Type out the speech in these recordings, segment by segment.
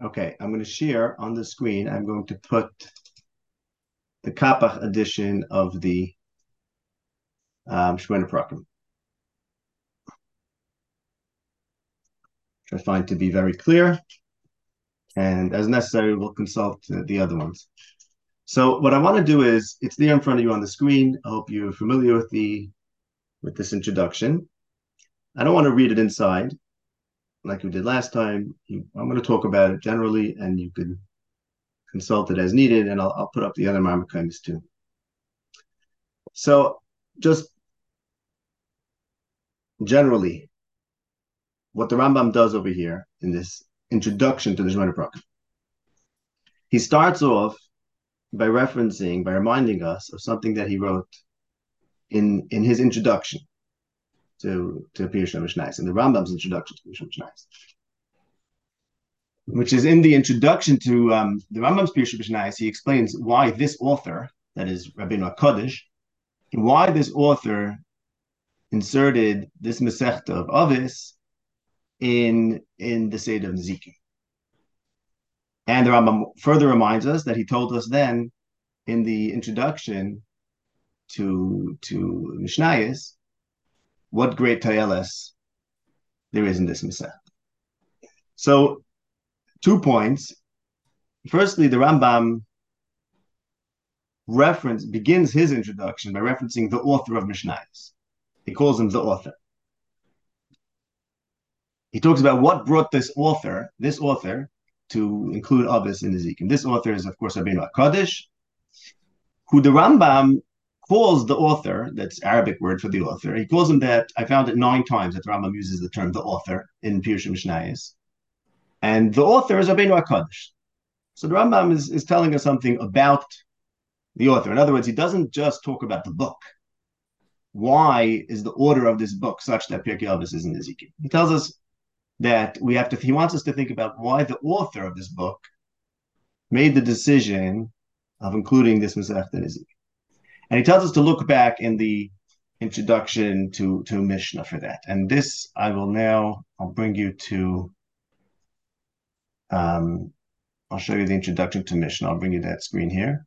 Okay, I'm going to share on the screen. I'm going to put the Kapach edition of the um, Prakim. Which I find to be very clear. And as necessary, we'll consult uh, the other ones. So what I want to do is, it's there in front of you on the screen. I hope you're familiar with the with this introduction. I don't want to read it inside like we did last time. I'm going to talk about it generally, and you can consult it as needed, and I'll, I'll put up the other Marmakaims too. So just generally, what the Rambam does over here in this introduction to the Shemona Prakim, he starts off by referencing, by reminding us of something that he wrote in in his introduction to to Pirush Mishnais, and the Rambam's introduction to Pirush Mishnais, which is in the introduction to um, the Rambam's Pirush Mishnais. He explains why this author, that is Rabbeinu Hakadosh, why this author inserted this Masechta of Avis in in the Seder of Zikim. And the Rambam further reminds us that he told us then in the introduction to to Mishnayos what great tayeles there is in this Masech. So, two points. Firstly, the Rambam reference begins his introduction by referencing the author of Mishnayos. He calls him the author. He talks about what brought this author, this author, to include Abbas in Nezikin. This author is, of course, Rabbeinu HaKadosh, who the Rambam calls the author, that's Arabic word for the author, he calls him that, I found it nine times that Rambam uses the term the author in Pirush Mishnayos. And the author is Rabbeinu HaKadosh. So the Rambam is, is telling us something about the author. In other words, he doesn't just talk about the book. Why is the order of this book such that Pirkei Avos is in Nezikin? He tells us that we have to, he wants us to think about why the author of this book made the decision of including this Masech in Nezikin. And he tells us to look back in the introduction to, to Mishnah for that. And this I will now, I'll bring you to, um, I'll show you the introduction to Mishnah. I'll bring you that screen here.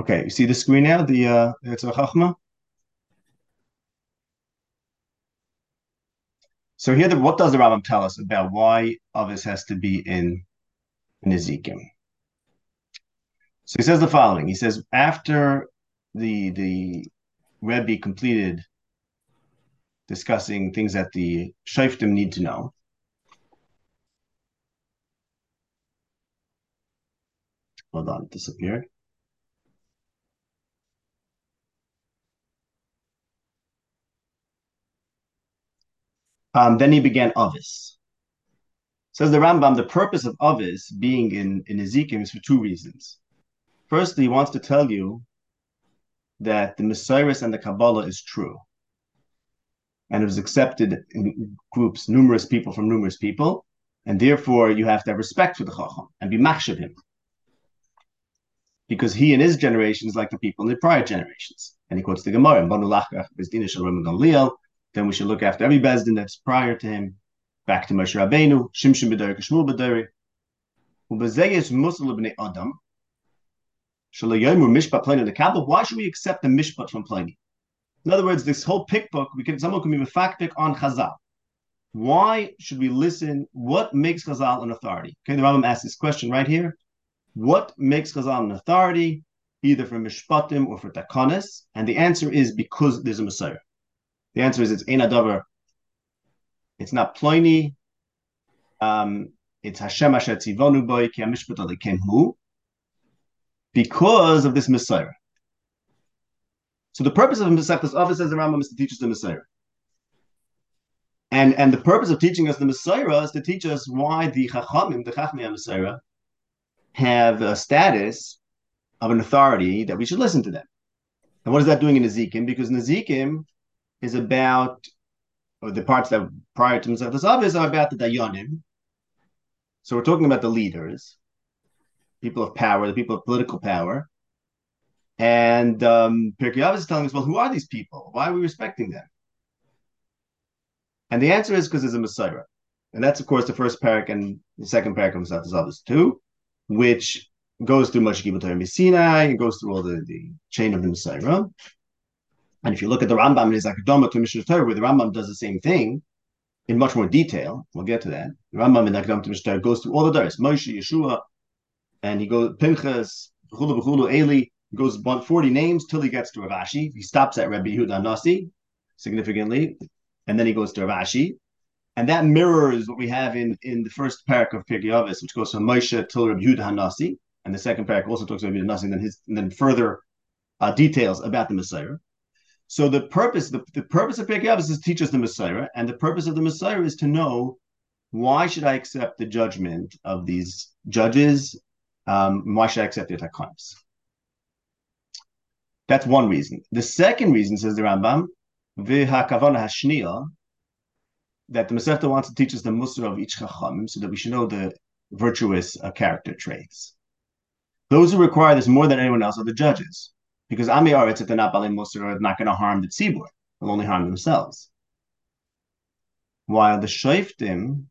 Okay, you see the screen now, the uh, Chachma? So here, the, what does the Rambam tell us about why Avis has to be in, in Nezikin? So he says the following. He says, after the the Rebbe completed discussing things that the Shaftim need to know, hold on, it disappeared. Um, then he began Avis. Says the Rambam, the purpose of Avis being in, in Nezikin is for two reasons. Firstly, he wants to tell you that the Mesorah and the Kabbalah is true. And it was accepted in groups, numerous people from numerous people. And therefore, you have to have respect for the Chacham and be machshav him. Because he and his generation is like the people in the prior generations. And he quotes the Gemara, then we should look after every Bezdin that's prior to him, back to Moshe Rabbeinu, Shimshon B'dari, Kashmul B'dari. Ubezeyes Muslim B'nei Adam. Shalayomu Mishpat Pliny the Why should we accept the Mishpat from Pliny? In other words, this whole pick book, we can someone can be mefaktik on Chazal. Why should we listen? What makes Chazal an authority? Okay, the Rambam asks this question right here. What makes Chazal an authority, either for Mishpatim or for Takanis? And the answer is because there's a Mesorah. The answer is it's Ein Adavar. It's not Pliny. Um, it's Hashem Asher Tzivonu Boy Ki HaMishpat Hu because of this Mesorah. So the purpose of Masechtas Avos, says the Rambam, is to teach us the Mesorah. And and the purpose of teaching us the Mesorah is to teach us why the Chachamim, the Chachmei Mesorah, have a status of an authority that we should listen to them. And what is that doing in Nezikin? Because Nezikin is about or the parts that prior to Masechet Avos are about the Dayanim. So we're talking about the leaders, people of power, the people of political power. And um, Pirkei Avos is telling us, well, who are these people? Why are we respecting them? And the answer is because there's a Mesorah. And that's, of course, the first parak and the second parak of Masechet Avos too, which goes through Moshe Kibbutz Sinai, it goes through all the, the chain of the Mesorah. And if you look at the Rambam in his Akadama to Mishnah Torah, where the Rambam does the same thing in much more detail, we'll get to that. The Rambam in Akadama to Mishnah Torah goes through all the Doris, Moshe, Yeshua, and he goes Pinchas, B'chulu B'chulu, Eli, goes about 40 names till he gets to Rav Ashi. He stops at Rabbi Yehuda Nasi significantly, and then he goes to Rav Ashi. And that mirrors what we have in, in the first parak of Pirkei Avos, which goes from Moshe till Rabbi Yehuda Hanasi, and the second parak also talks about Rabbi Nasi, and then his and then further uh, details about the Mesorah. So the purpose, the, the purpose of Pirkei Avos is to teach us the Mesorah, and the purpose of the Mesorah is to know why should I accept the judgment of these judges? Um, why should I accept their takanas? That's one reason. The second reason, says the Rambam, that the Masechta wants to teach us the musr of each chacham, so that we should know the virtuous uh, character traits. Those who require this more than anyone else are the judges, because Ami Aretz, if they're not Bali Musar, are not going to harm the tzibur; they'll only harm themselves. While the Shoftim,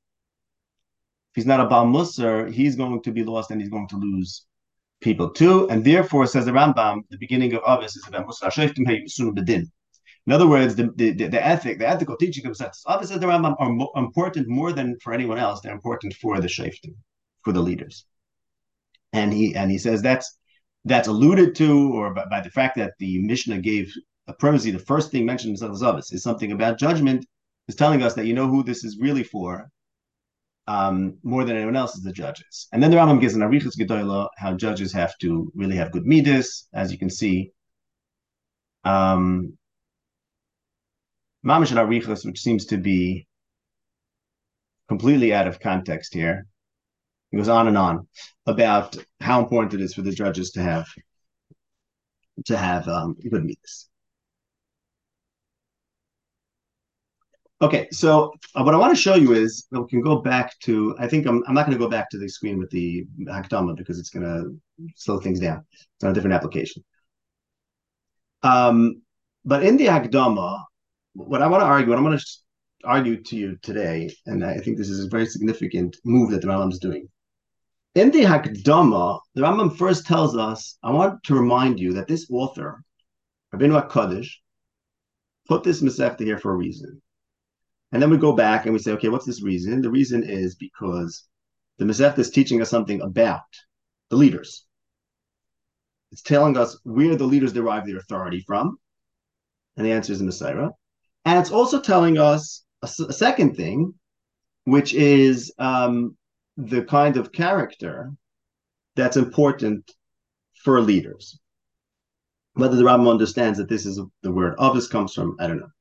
if he's not a Bal Musar, he's going to be lost and he's going to lose people too. And therefore, says the Rambam, the beginning of Avis is about Musar Shoftim Hayusum Bedin. In other words, the, the, the, ethic, the ethical teaching of Avis says the Rambam are mo- important more than for anyone else. They're important for the Shoftim, for the leaders. And he and he says that's that's alluded to, or by, by the fact that the Mishnah gave a primacy, the first thing mentioned in Zavis is something about judgment, is telling us that you know who this is really for, um, more than anyone else is the judges. And then the Rambam gives an Arichas Gedoyla how judges have to really have good midas, as you can see. Um, Mamish and Arichas, which seems to be completely out of context here. He goes on and on about how important it is for the judges to have to have um, good midas. Okay, so uh, what I want to show you is we can go back to. I think I'm, I'm not going to go back to the screen with the Hakdama because it's going to slow things down. It's on a different application. Um, but in the Hakdama, what I want to argue, what I'm going to argue to you today, and I think this is a very significant move that the Rambam is doing, in the Hakdama, the Rambam first tells us, I want to remind you that this author, Rabbeinu HaKadosh, put this Masechta here for a reason. And then we go back and we say, okay, what's this reason? The reason is because the Masechta is teaching us something about the leaders. It's telling us where the leaders derive their authority from. And the answer is the Mesorah. And it's also telling us a, a second thing, which is um, the kind of character that's important for leaders. Whether the Rambam understands that this is the word Avis comes from, I don't know.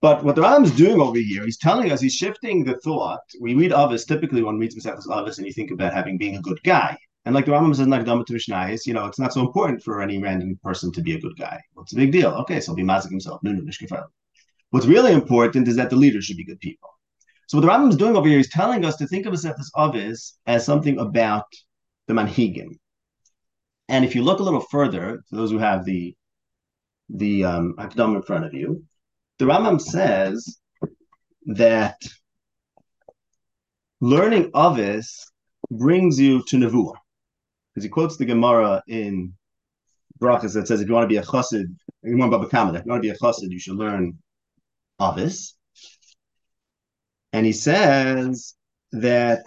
But what the Rambam is doing over here, he's telling us, he's shifting the thought. We read Avis typically when we read Mesechus Avis, and you think about having being a good guy. And like the Rambam says, like Mishnayis, you know, it's not so important for any random person to be a good guy. What's the big deal? Okay, so he'll be mazik himself. No, no, What's really important is that the leaders should be good people. So what the Rambam is doing over here is telling us to think of Masechtas Avis as something about the manhigim. And if you look a little further, to those who have the the um, Hakdam in front of you, the Rambam says that learning Avis brings you to Nevuah. Because he quotes the Gemara in Brachas that says if you want to be a chassid, you want to be a if you want to be a chassid, you should learn Avis. And he says that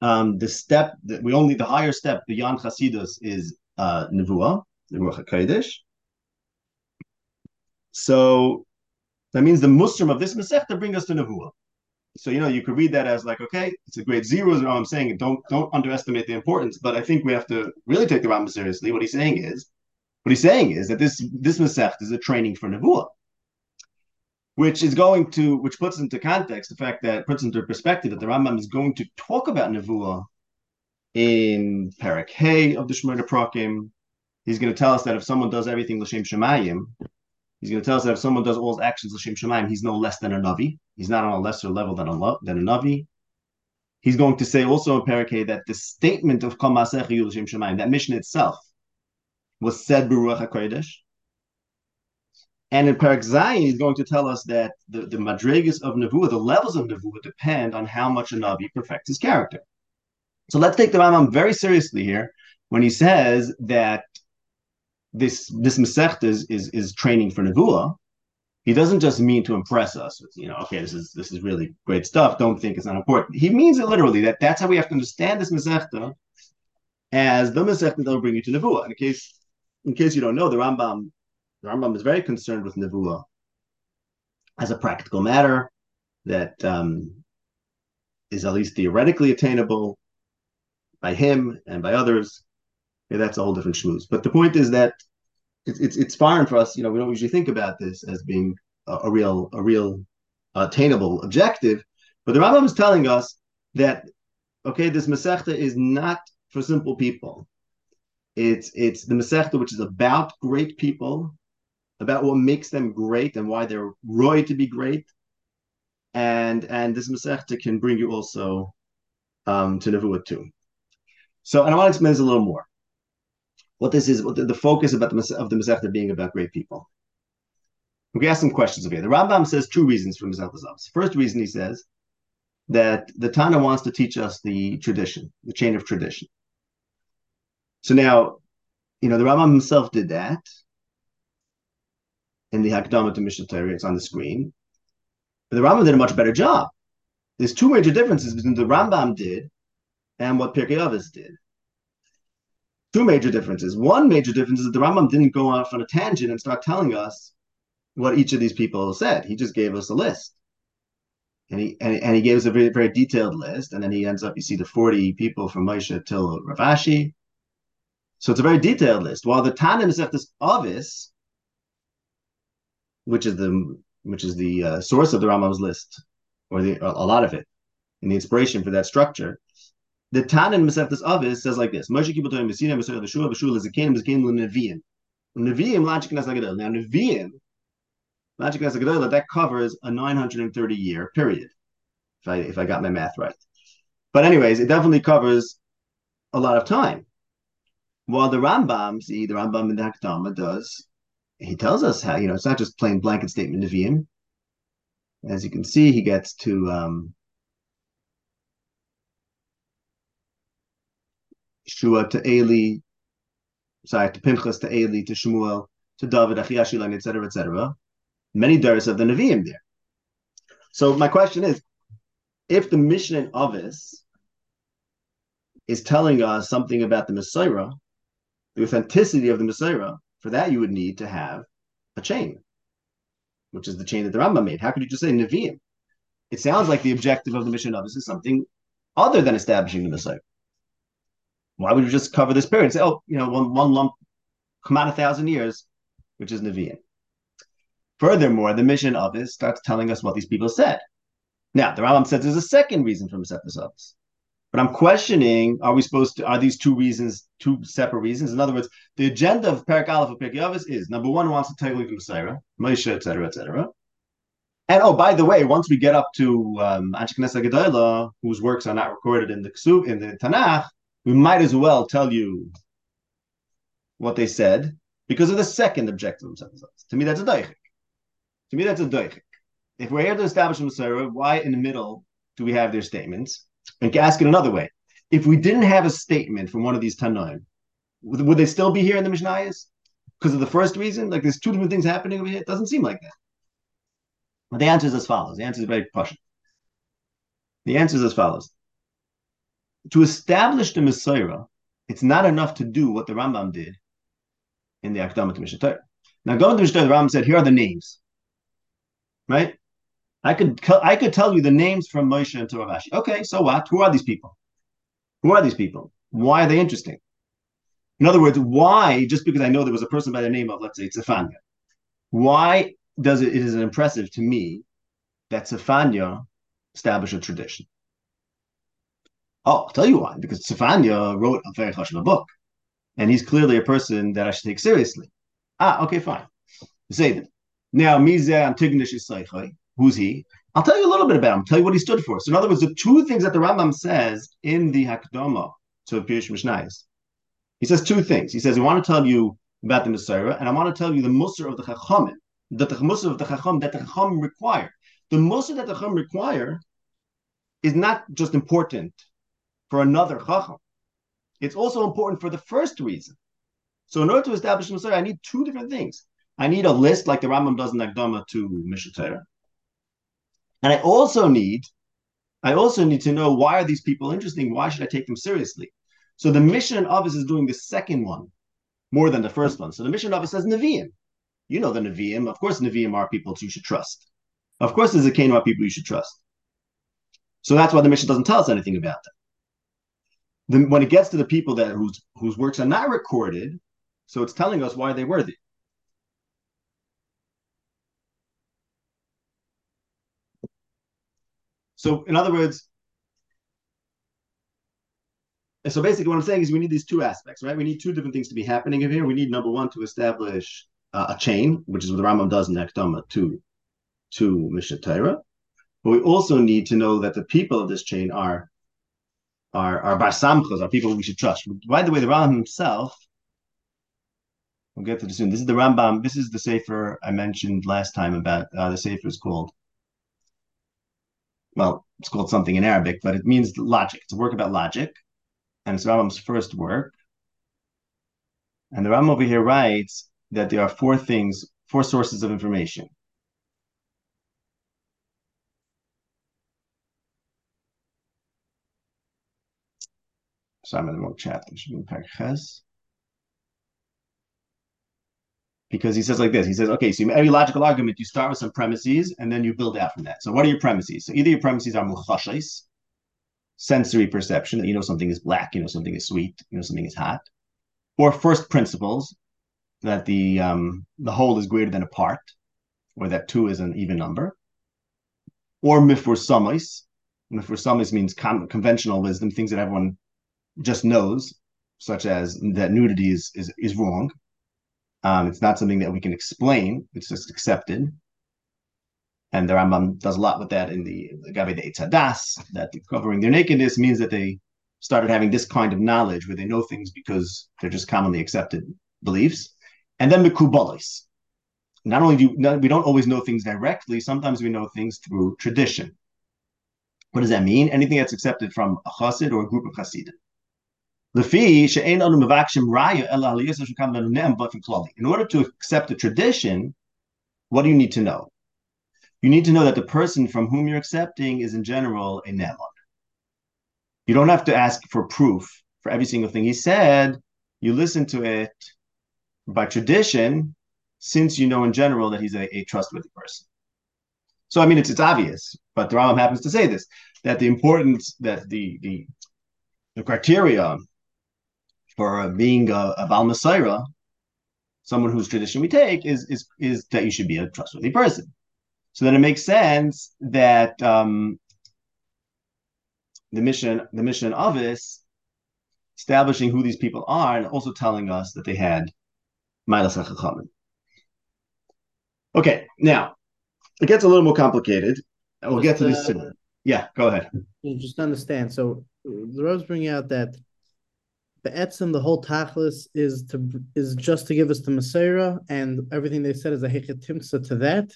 um, the step that we only the higher step beyond Chasidus is uh, Nevuah, the Ruach HaKodesh. So that means the Muslim of this Masechta bring us to Nevuah. So you know you could read that as like, okay, it's a great zero. Is I'm saying. Don't don't underestimate the importance. But I think we have to really take the Rambam seriously. What he's saying is, what he's saying is that this this Masechta is a training for Nevuah. Which is going to, which puts into context the fact that puts into perspective that the Rambam is going to talk about Nevuah in Parak Hay of the Shemona Prakim. He's going to tell us that if someone does everything L'Shem Shemayim, he's going to tell us that if someone does all his actions L'Shem Shemayim, he's no less than a Navi. He's not on a lesser level than a, than a Navi. He's going to say also in Parak that the statement of Kol Masech L'Shem Shemayim, that mission itself, was said B'Ruach HaKodesh, and in Parak Zayin, he's going to tell us that the, the madrigas of Nevuah, the levels of Nevuah, depend on how much a Navi perfects his character. So let's take the Rambam very seriously here when he says that this this Masechta is, is, is training for Nevuah. He doesn't just mean to impress us. you know, okay, this is this is really great stuff. Don't think it's not important. He means it literally. That that's how we have to understand this Masechta as the Masechta that will bring you to Nevuah. In case in case you don't know, the Rambam the Rambam is very concerned with Nevuah as a practical matter that um, is at least theoretically attainable by him and by others. Yeah, that's a whole different schmooze. But the point is that it's, it's, it's foreign for us. You know, we don't usually think about this as being a, a real a real attainable objective. But the Rambam is telling us that okay, this Masechta is not for simple people. It's it's the Masechta which is about great people about what makes them great and why they're roy to be great. And and this Masechta can bring you also um, to Nevuah too. So, and I want to explain this a little more. What this is, what the, the focus about the of the Masechta being about great people. We can ask some questions over here. The Rambam says two reasons for Masechta Zavs. First reason he says that the Tana wants to teach us the tradition, the chain of tradition. So now, you know, the Rambam himself did that in the Hakdama to Mishnah Torah. It's on the screen. But the Rambam did a much better job. There's two major differences between the Rambam did and what Pirkei Avos did. Two major differences. One major difference is that the Rambam didn't go off on a tangent and start telling us what each of these people said. He just gave us a list. And he, and, and he gave us a very, very detailed list. And then he ends up, you see the 40 people from Moshe till Rav Ashi. So it's a very detailed list. While the Tanim this Avis, which is the which is the uh, source of the Rambam's list, or the a lot of it, and the inspiration for that structure. The Tanin Meseftas Avis says like this: Moshe Kibbutz Messina Messina the Shul is a Kain Mizkain L'Neviim. Neviim Lachik Nasagadol. Now Neviim Lachik Nasagadol that covers a 930 year period, if I if I got my math right. But anyways, it definitely covers a lot of time. While the Rambam, see, the Rambam in the Hakdama does he tells us how you know it's not just plain blanket statement of Nevi'im. As you can see, he gets to um, Shua to Eli, sorry, to Pinchas, to Eli, to Shmuel, to David, Achiashilan, etc., etc. Many days of the Nevi'im there. So my question is, if the mission of this is telling us something about the Mesorah, the authenticity of the Mesorah, for that, you would need to have a chain, which is the chain that the Rambam made. How could you just say Nevi'im? It sounds like the objective of the mission of this is something other than establishing the Mesorah. Why would you just cover this period and say, oh, you know, one, one lump, come out a thousand years, which is Nevi'im? Furthermore, the mission of this starts telling us what these people said. Now, the Rambam says there's a second reason for Meseph but I'm questioning: Are we supposed to? Are these two reasons two separate reasons? In other words, the agenda of Perak Aleph of Avos is number one wants to take the Mesorah, Moshe, etc., etc. And oh, by the way, once we get up to um, Gedola, whose works are not recorded in the Ksuv, in the Tanakh, we might as well tell you what they said because of the second objective of To me, that's a daichik. To me, that's a daichik. If we're here to establish a Mesorah, why in the middle do we have their statements? And ask it another way. If we didn't have a statement from one of these Tanoim, would, would they still be here in the Mishnayos? Because of the first reason? Like there's two different things happening over here? It doesn't seem like that. But the answer is as follows. The answer is very Prussian. The answer is as follows. To establish the Mesorah, it's not enough to do what the Rambam did in the Akdama to Mishnah Now, going to Mishnah, the Rambam said, here are the names. Right? I could I could tell you the names from Moshe and Torah Rashi. Okay, so what? Who are these people? Who are these people? Why are they interesting? In other words, why, just because I know there was a person by the name of, let's say, Tzefania, why does it, it is impressive to me that Safanya established a tradition. Oh, I'll tell you why. Because Safanya wrote a very chashuv book, and he's clearly a person that I should take seriously. Ah, okay, fine. Say that. Now, Mizeh Antigonos Ish Socho, who's he? I'll tell you a little bit about him, tell you what he stood for. So, in other words, the two things that the Rambam says in the Hakdama to Pirush Mishnayos, he says two things. He says, I want to tell you about the Mesorah, and I want to tell you the Musar of the Chachamim, that the Musar of the Chacham, that the Chacham require. The Musar that the Chacham require is not just important for another Chacham. It's also important for the first reason. So in order to establish Mesorah, I need two different things. I need a list like the Rambam does in Agdama to Mishnah and I also need, I also need to know why are these people interesting? Why should I take them seriously? So the mission of us is doing the second one more than the first one. So the mission of us says Nevi'im. You know the Nevi'im. Of course, Nevi'im are people you should trust. Of course, there's a Zakenim are people you should trust. So that's why the mission doesn't tell us anything about them. Then when it gets to the people that whose whose works are not recorded, so it's telling us why they worthy. So, in other words, so basically what I'm saying is we need these two aspects, right? We need two different things to be happening here. We need number one to establish uh, a chain, which is what the Rambam does in Akdama to to Mishnah Torah. But we also need to know that the people of this chain are are are barsamchos, are people we should trust. By the way, the Rambam himself, we'll get to this soon. This is the Rambam. This is the sefer I mentioned last time about uh, the sefer is called well, it's called something in Arabic, but it means logic. It's a work about logic, and it's Rambam's first work. And the Rambam over here writes that there are four things, four sources of information. So I'm in the wrong chapter. Should be Ches because he says like this. He says, okay, so every logical argument, you start with some premises and then you build out from that. So what are your premises? So either your premises are muchashis, sensory perception, that you know something is black, you know something is sweet, you know something is hot, or first principles, that the um, the whole is greater than a part, or that two is an even number, or mifur samis. Mifur samis means con- conventional wisdom, things that everyone just knows, such as that nudity is is, is wrong um, it's not something that we can explain. It's just accepted. And the Rambam does a lot with that in the, Gabi de Etzadas, that covering their nakedness means that they started having this kind of knowledge where they know things because they're just commonly accepted beliefs. And then Mekubalis. Not only do we don't always know things directly, sometimes we know things through tradition. What does that mean? Anything that's accepted from a chassid or a group of chassidim. In order to accept a tradition, what do you need to know? You need to know that the person from whom you're accepting is in general a ne'eman. You don't have to ask for proof for every single thing he said. You listen to it by tradition, since you know in general that he's a, a trustworthy person. So I mean, it's it's obvious, but the Rambam happens to say this that the importance that the the the criteria for being a, a someone whose tradition we take, is, is, is that you should be a trustworthy person. So then it makes sense that um, the mission, the mission of this, establishing who these people are, and also telling us that they had Milas HaChachamim. Okay, now it gets a little more complicated. We'll just, get to this uh, soon. Yeah, go ahead. Just understand. So the Rebbe's bringing out that the etzim, the whole tachlis is to is just to give us the Mesorah, and everything they said is a hechetimtza to that,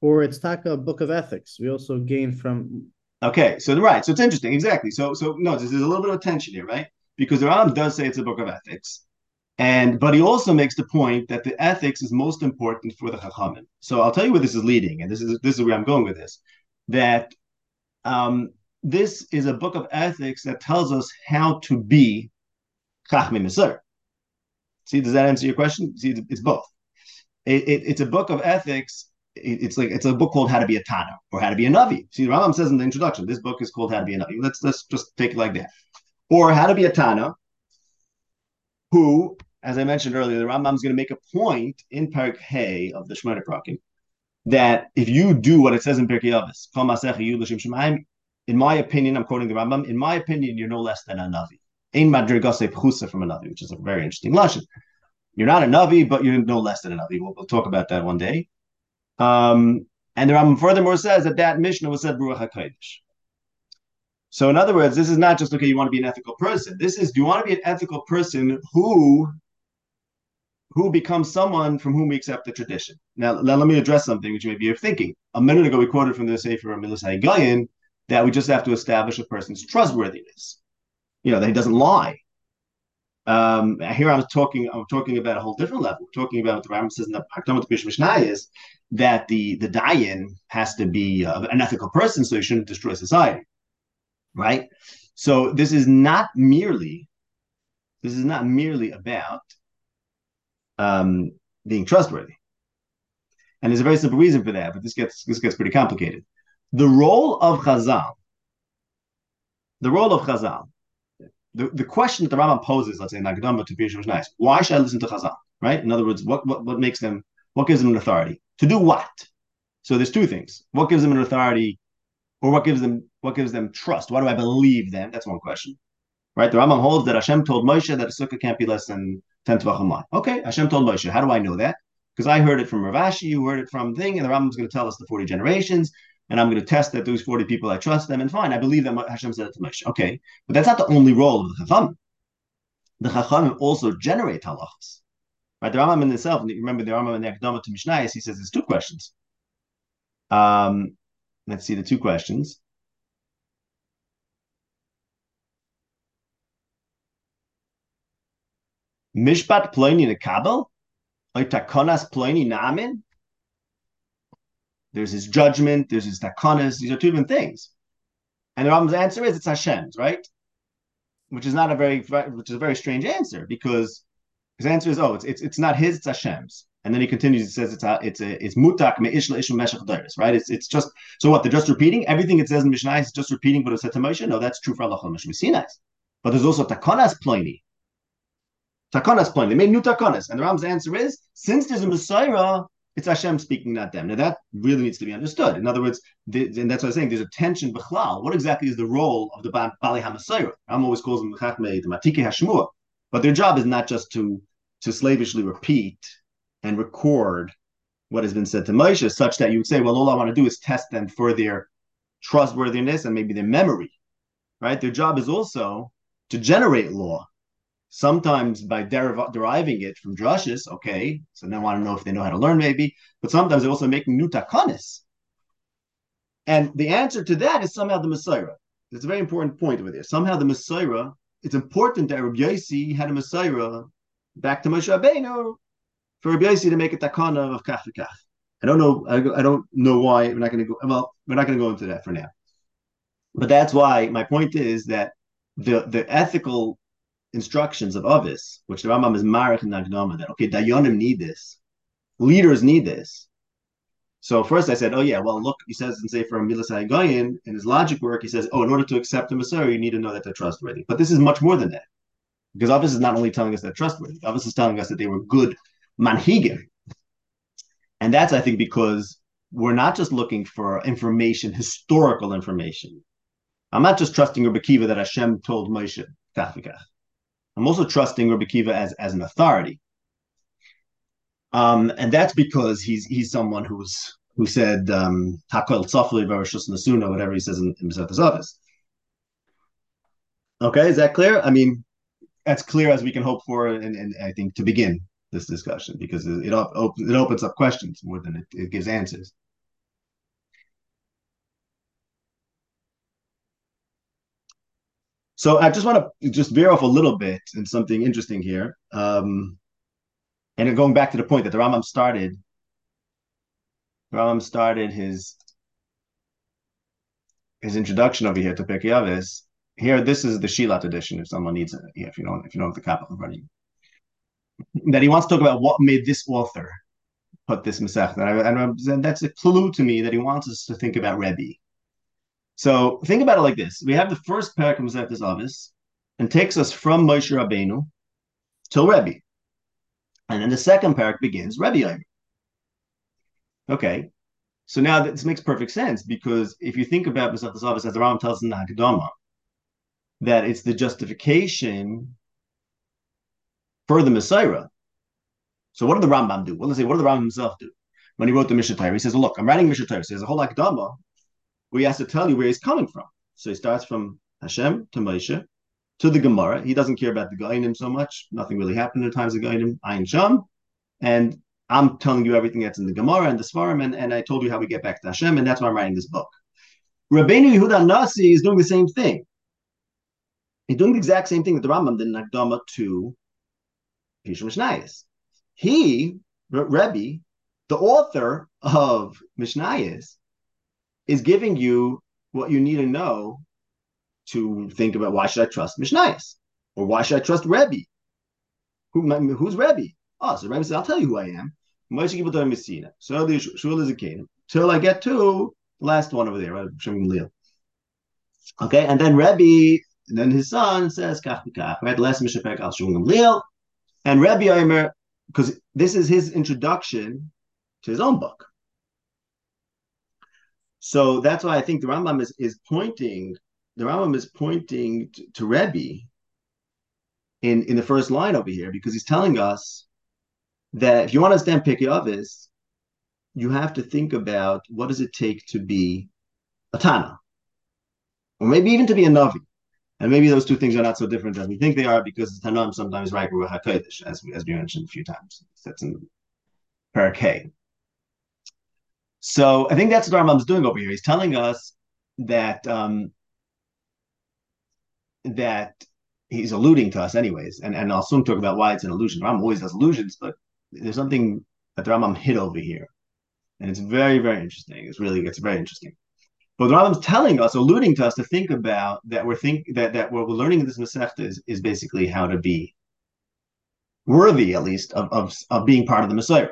or it's taka a book of ethics. We also gain from. Okay, so right, so it's interesting, exactly. So so no, there's, a little bit of tension here, right? Because the Rambam does say it's a book of ethics, and but he also makes the point that the ethics is most important for the chachamim. So I'll tell you where this is leading, and this is this is where I'm going with this. That um, this is a book of ethics that tells us how to be Chachmi Misur. See, does that answer your question? See, it's both. It, it, it's a book of ethics. It, it's like it's a book called How to Be a Tana or How to Be a Navi. See, Rambam says in the introduction, this book is called How to Be a Navi. Let's let's just take it like that. Or How to Be a Tana, who, as I mentioned earlier, the Rambam is going to make a point in Parak Hay of the Shemona Prakim that if you do what it says in Pirkei Avos, in my opinion, I'm quoting the Rambam, in my opinion, you're no less than a Navi. Ein madrigase pchusa from a Navi, which is a very interesting lesson. You're not a Navi, but you're no less than a Navi. We'll, we'll talk about that one day. Um, and the Rambam furthermore says that that Mishnah was said Baruch HaKadosh. So in other words, this is not just, okay, you want to be an ethical person. This is, do you want to be an ethical person who who becomes someone from whom we accept the tradition. Now, now let me address something which maybe you're thinking. A minute ago, we quoted from the Sefer Milas Gayan that we just have to establish a person's trustworthiness. You know, that he doesn't lie. Um, here I'm talking. I'm talking about a whole different level. We're talking about what the Rambam says in the Hakdamat Mishnah is that the the dayan has to be uh, an ethical person, so he shouldn't destroy society, right? So this is not merely this is not merely about um, being trustworthy. And there's a very simple reason for that, but this gets this gets pretty complicated. The role of Chazal, the role of Chazal, the, the question that the Rambam poses, let's say in Akdama to Pirush nice. Why should I listen to Chazal? Right? In other words, what, what what makes them? What gives them an authority to do what? So there's two things. What gives them an authority, or what gives them what gives them trust? Why do I believe them? That's one question. Right? The Rambam holds that Hashem told Moshe that a sukkah can't be less than 10 tvachim Okay, Hashem told Moshe. How do I know that? Because I heard it from Rav Ashi, you heard it from Thing, and the Rambam's going to tell us the 40 generations, and I'm going to test that those 40 people, I trust them, and fine, I believe that Hashem said it to Moshe. Okay, but that's not the only role of the Chacham. The Chachamim also generate halachas. Right, the Rambam in itself, remember the Rambam in the Akdama to Mishnayos, he says there's two questions. Um, let's see the two questions. Mishpat ploini nekabel? Takonas ploini namin? There's his judgment, there's his takanas. These are two different things. And the Rambam's answer is it's Hashem's, right? Which is not a very, which is a very strange answer because his answer is, oh, it's it's, it's not his, it's Hashem's. And then he continues. He says it's a, it's a, it's mutak me'ishla ishma meshach right? It's it's just so what they're just repeating everything it says in Mishnah is just repeating what it said to Moshe. No, that's true for Allah Mishnah But there's also takonas pliny. Takanas pliny. They made new takanas. And the Ram's answer is, since there's a Mesorah, it's Hashem speaking, not them. Now that really needs to be understood. In other words, the, and that's what I'm saying, there's a tension b'chlal. What exactly is the role of the Bali I'm always calls them the Matike Hashmua. But their job is not just to, to slavishly repeat and record what has been said to Moshe, such that you would say, well, all I want to do is test them for their trustworthiness and maybe their memory. Right? Their job is also to generate law sometimes by deriv- deriving it from drushes, okay, so then I to know if they know how to learn maybe, but sometimes they're also making new takanis. And the answer to that is somehow the Mesorah. It's a very important point over there. Somehow the Mesorah, it's important that Rabbi Yossi had a Mesorah back to Moshe Rabbeinu for Rabbi Yossi to make a takana of kach v'kach. I don't know. I, don't know why we're not going to go. Well, we're not going to go into that for now. But that's why my point is that the the ethical instructions of Avis, which the Rambam is Marich and Nagdama, that okay, Dayanim need this, leaders need this. So first I said, oh yeah, well look, he says in Sefer Milas Gayin, in his logic work, he says, oh, in order to accept the Mesorah, you need to know that they're trustworthy. But this is much more than that. Because Avis is not only telling us they're trustworthy, Avis is telling us that they were good manhigim. And that's, I think, because we're not just looking for information, historical information. I'm not just trusting Rabbi Akiva that Hashem told Moshe, I'm also trusting Rabbi Akiva as, as an authority. Um, and that's because he's he's someone who's who said um, Nasuna, whatever he says in, in Masechtas office. Okay, is that clear? I mean, that's clear as we can hope for, and, and I think to begin this discussion because it, it, op- it opens up questions more than it, it gives answers. So I just want to just veer off a little bit and something interesting here. Um, and going back to the point that the Rambam started, the Rambam started his his introduction over here to Pirkei. Here, this is the Shilat edition. If someone needs it, if you don't, if you don't have the copy in front of you, that he wants to talk about what made this author put this Masech. And, and that's a clue to me that he wants us to think about Rebbe so think about it like this: we have the first parak of Masechtas Avos, and takes us from Moshe Rabbeinu till Rebbe, and then the second parak begins Rebbe Okay, So now this makes perfect sense because if you think about Masechtas Avos as the Rambam tells in the Hagdama, that it's the justification for the Mesorah. So what did the Rambam do? Well, let's say, what did the Rambam himself do? When he wrote the Mishnah Torah, he says, look, I'm writing Mishnah Torah. So there's a whole Akdama where he has to tell you where he's coming from. So he starts from Hashem to Moshe to the Gemara. He doesn't care about the Gainim so much. Nothing really happened in the times of Gainim, Ayin Sham. And I'm telling you everything that's in the Gemara and the Svarim, and, and I told you how we get back to Hashem, and that's why I'm writing this book. Rabbeinu Yehuda Nasi is doing the same thing. He's doing the exact same thing that the Rambam did in Akdama to Pishon Mishnayos. He, Rebbe, the author of Mishnayos, is giving you what you need to know to think about why should I trust Mishnayos or why should I trust Rebbe? Who, who's Rebbe? Oh, so Rebbe says, I'll tell you who I am. So. Till I get to the last one over there, right? Okay, and then Rebbe, and then his son says, Kach right? The last Mishapek al Shum Gamliel. And Rebbe Omer, because this is his introduction to his own book. So that's why I think the Rambam is, is pointing, the Rambam is pointing to, to Rebbe in, in the first line over here, because he's telling us that if you want to understand Pirkei Avos, you have to think about what does it take to be a Tana, or maybe even to be a Navi. And maybe those two things are not so different as we think they are because the Tanam sometimes right with HaKadosh, as as we mentioned a few times. That's in Parak So I think that's what Rambam's doing over here. He's telling us that um, that he's alluding to us anyways, and, and I'll soon talk about why it's an illusion. Rambam always does illusions, but there's something that the Rambam hid over here. And it's very, very interesting. It's really, it's very interesting. But the Rambam's telling us, alluding to us to think about that we're think that that what we're learning in this Masechta is, is basically how to be worthy, at least, of, of, of being part of the Mesorah.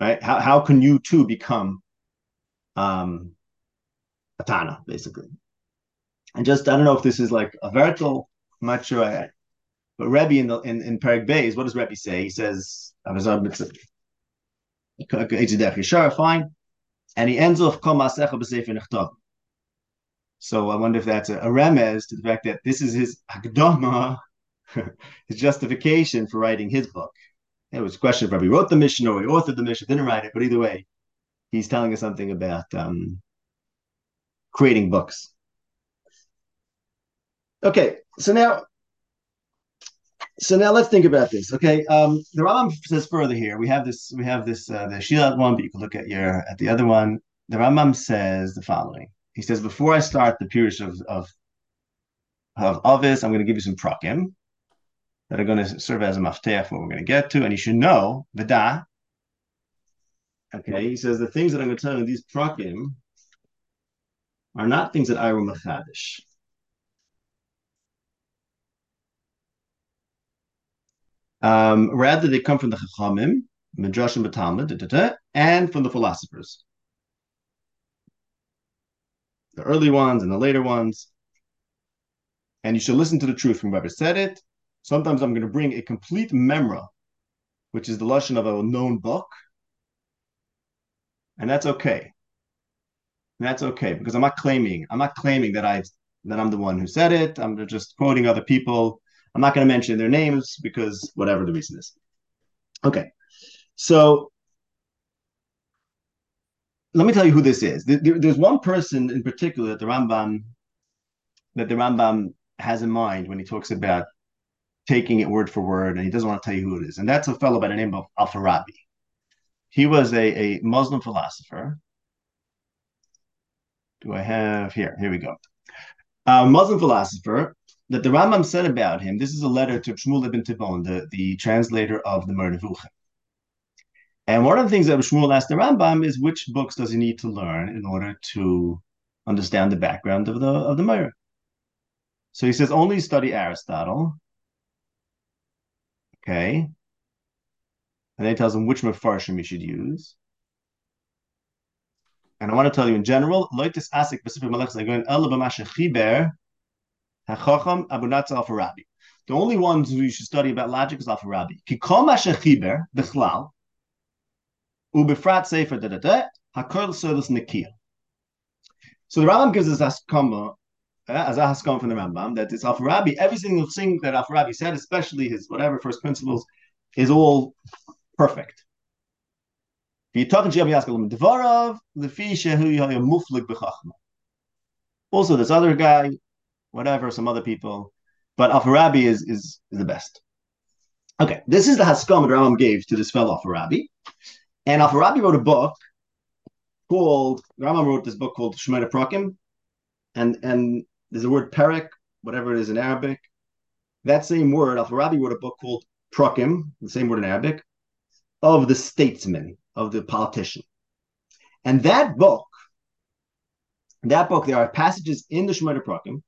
Right? How how can you too become um a Tana, basically? And just I don't know if this is like a vertical, I'm not sure I but Rebbe in the in, in Perek Beis, what does Rebbe say? He says, fine. And he ends off So I wonder if that's a, a remez to the fact that this is his Hakdama, his justification for writing his book. It was a question of whether he wrote the mission or he authored the mission, didn't write it, but either way, he's telling us something about um, creating books. Okay, so now so now let's think about this. Okay, um, the Rambam says further here. We have this. We have this. Uh, the Shilat one, but you can look at your at the other one. The Rambam says the following. He says, before I start the period of of of Avis, I'm going to give you some prakim that are going to serve as a mafteach what we're going to get to, and you should know the. Okay, he says the things that I'm going to tell you in these prakim are not things that I were machadish. Um, rather, they come from the Chachamim, Midrash and Batalmud, and from the philosophers. The early ones and the later ones. And you should listen to the truth from whoever said it. Sometimes I'm going to bring a complete memra, which is the lesson of a known book. And that's okay. That's okay because I'm not claiming, I'm not claiming that I that I'm the one who said it. I'm just quoting other people I'm not going to mention their names because whatever the reason is. Okay, so let me tell you who this is. there's one person in particular that the Rambam that the Rambam has in mind when he talks about taking it word for word, and he doesn't want to tell you who it is. And that's a fellow by the name of Al-Farabi. He was a, a Muslim philosopher. Do I have here? Here we go. A Muslim philosopher that the Rambam said about him, this is a letter to Shmuel ibn Tibon, the, the translator of the Moreh And one of the things that Shmuel asked the Rambam is which books does he need to learn in order to understand the background of the of the Moreh? So he says only study Aristotle. Okay. And then he tells him which Mefarshim you should use. And I want to tell you in general, Loitis Asik specific Malach Chiber Hachacham Abu Natza Al-Farabi. The only ones who you should study about logic is Al-Farabi. Kikom Asher Chiber, Bechlal, Ubefrat Sefer da, Hakol Sodas Nikia. So the Rambam gives us Haskama, uh, Eh, as a Haskama from the Rambam, that it's Afarabi, every single thing that Afarabi said, especially his whatever first principles, is all perfect. Also, this other guy, whatever, some other people, but Afarabi is, is, is the best. Okay, this is the Haskam that Rambam gave to this fellow Afarabi. And Afarabi wrote a book called, Rambam wrote this book called Shemona Prakim. And, and there's the word Perek, whatever it is in Arabic. That same word, Afarabi wrote a book called Prakim, the same word in Arabic, of the statesman, of the politician. And that book, that book, there are passages in the Shemona Prakim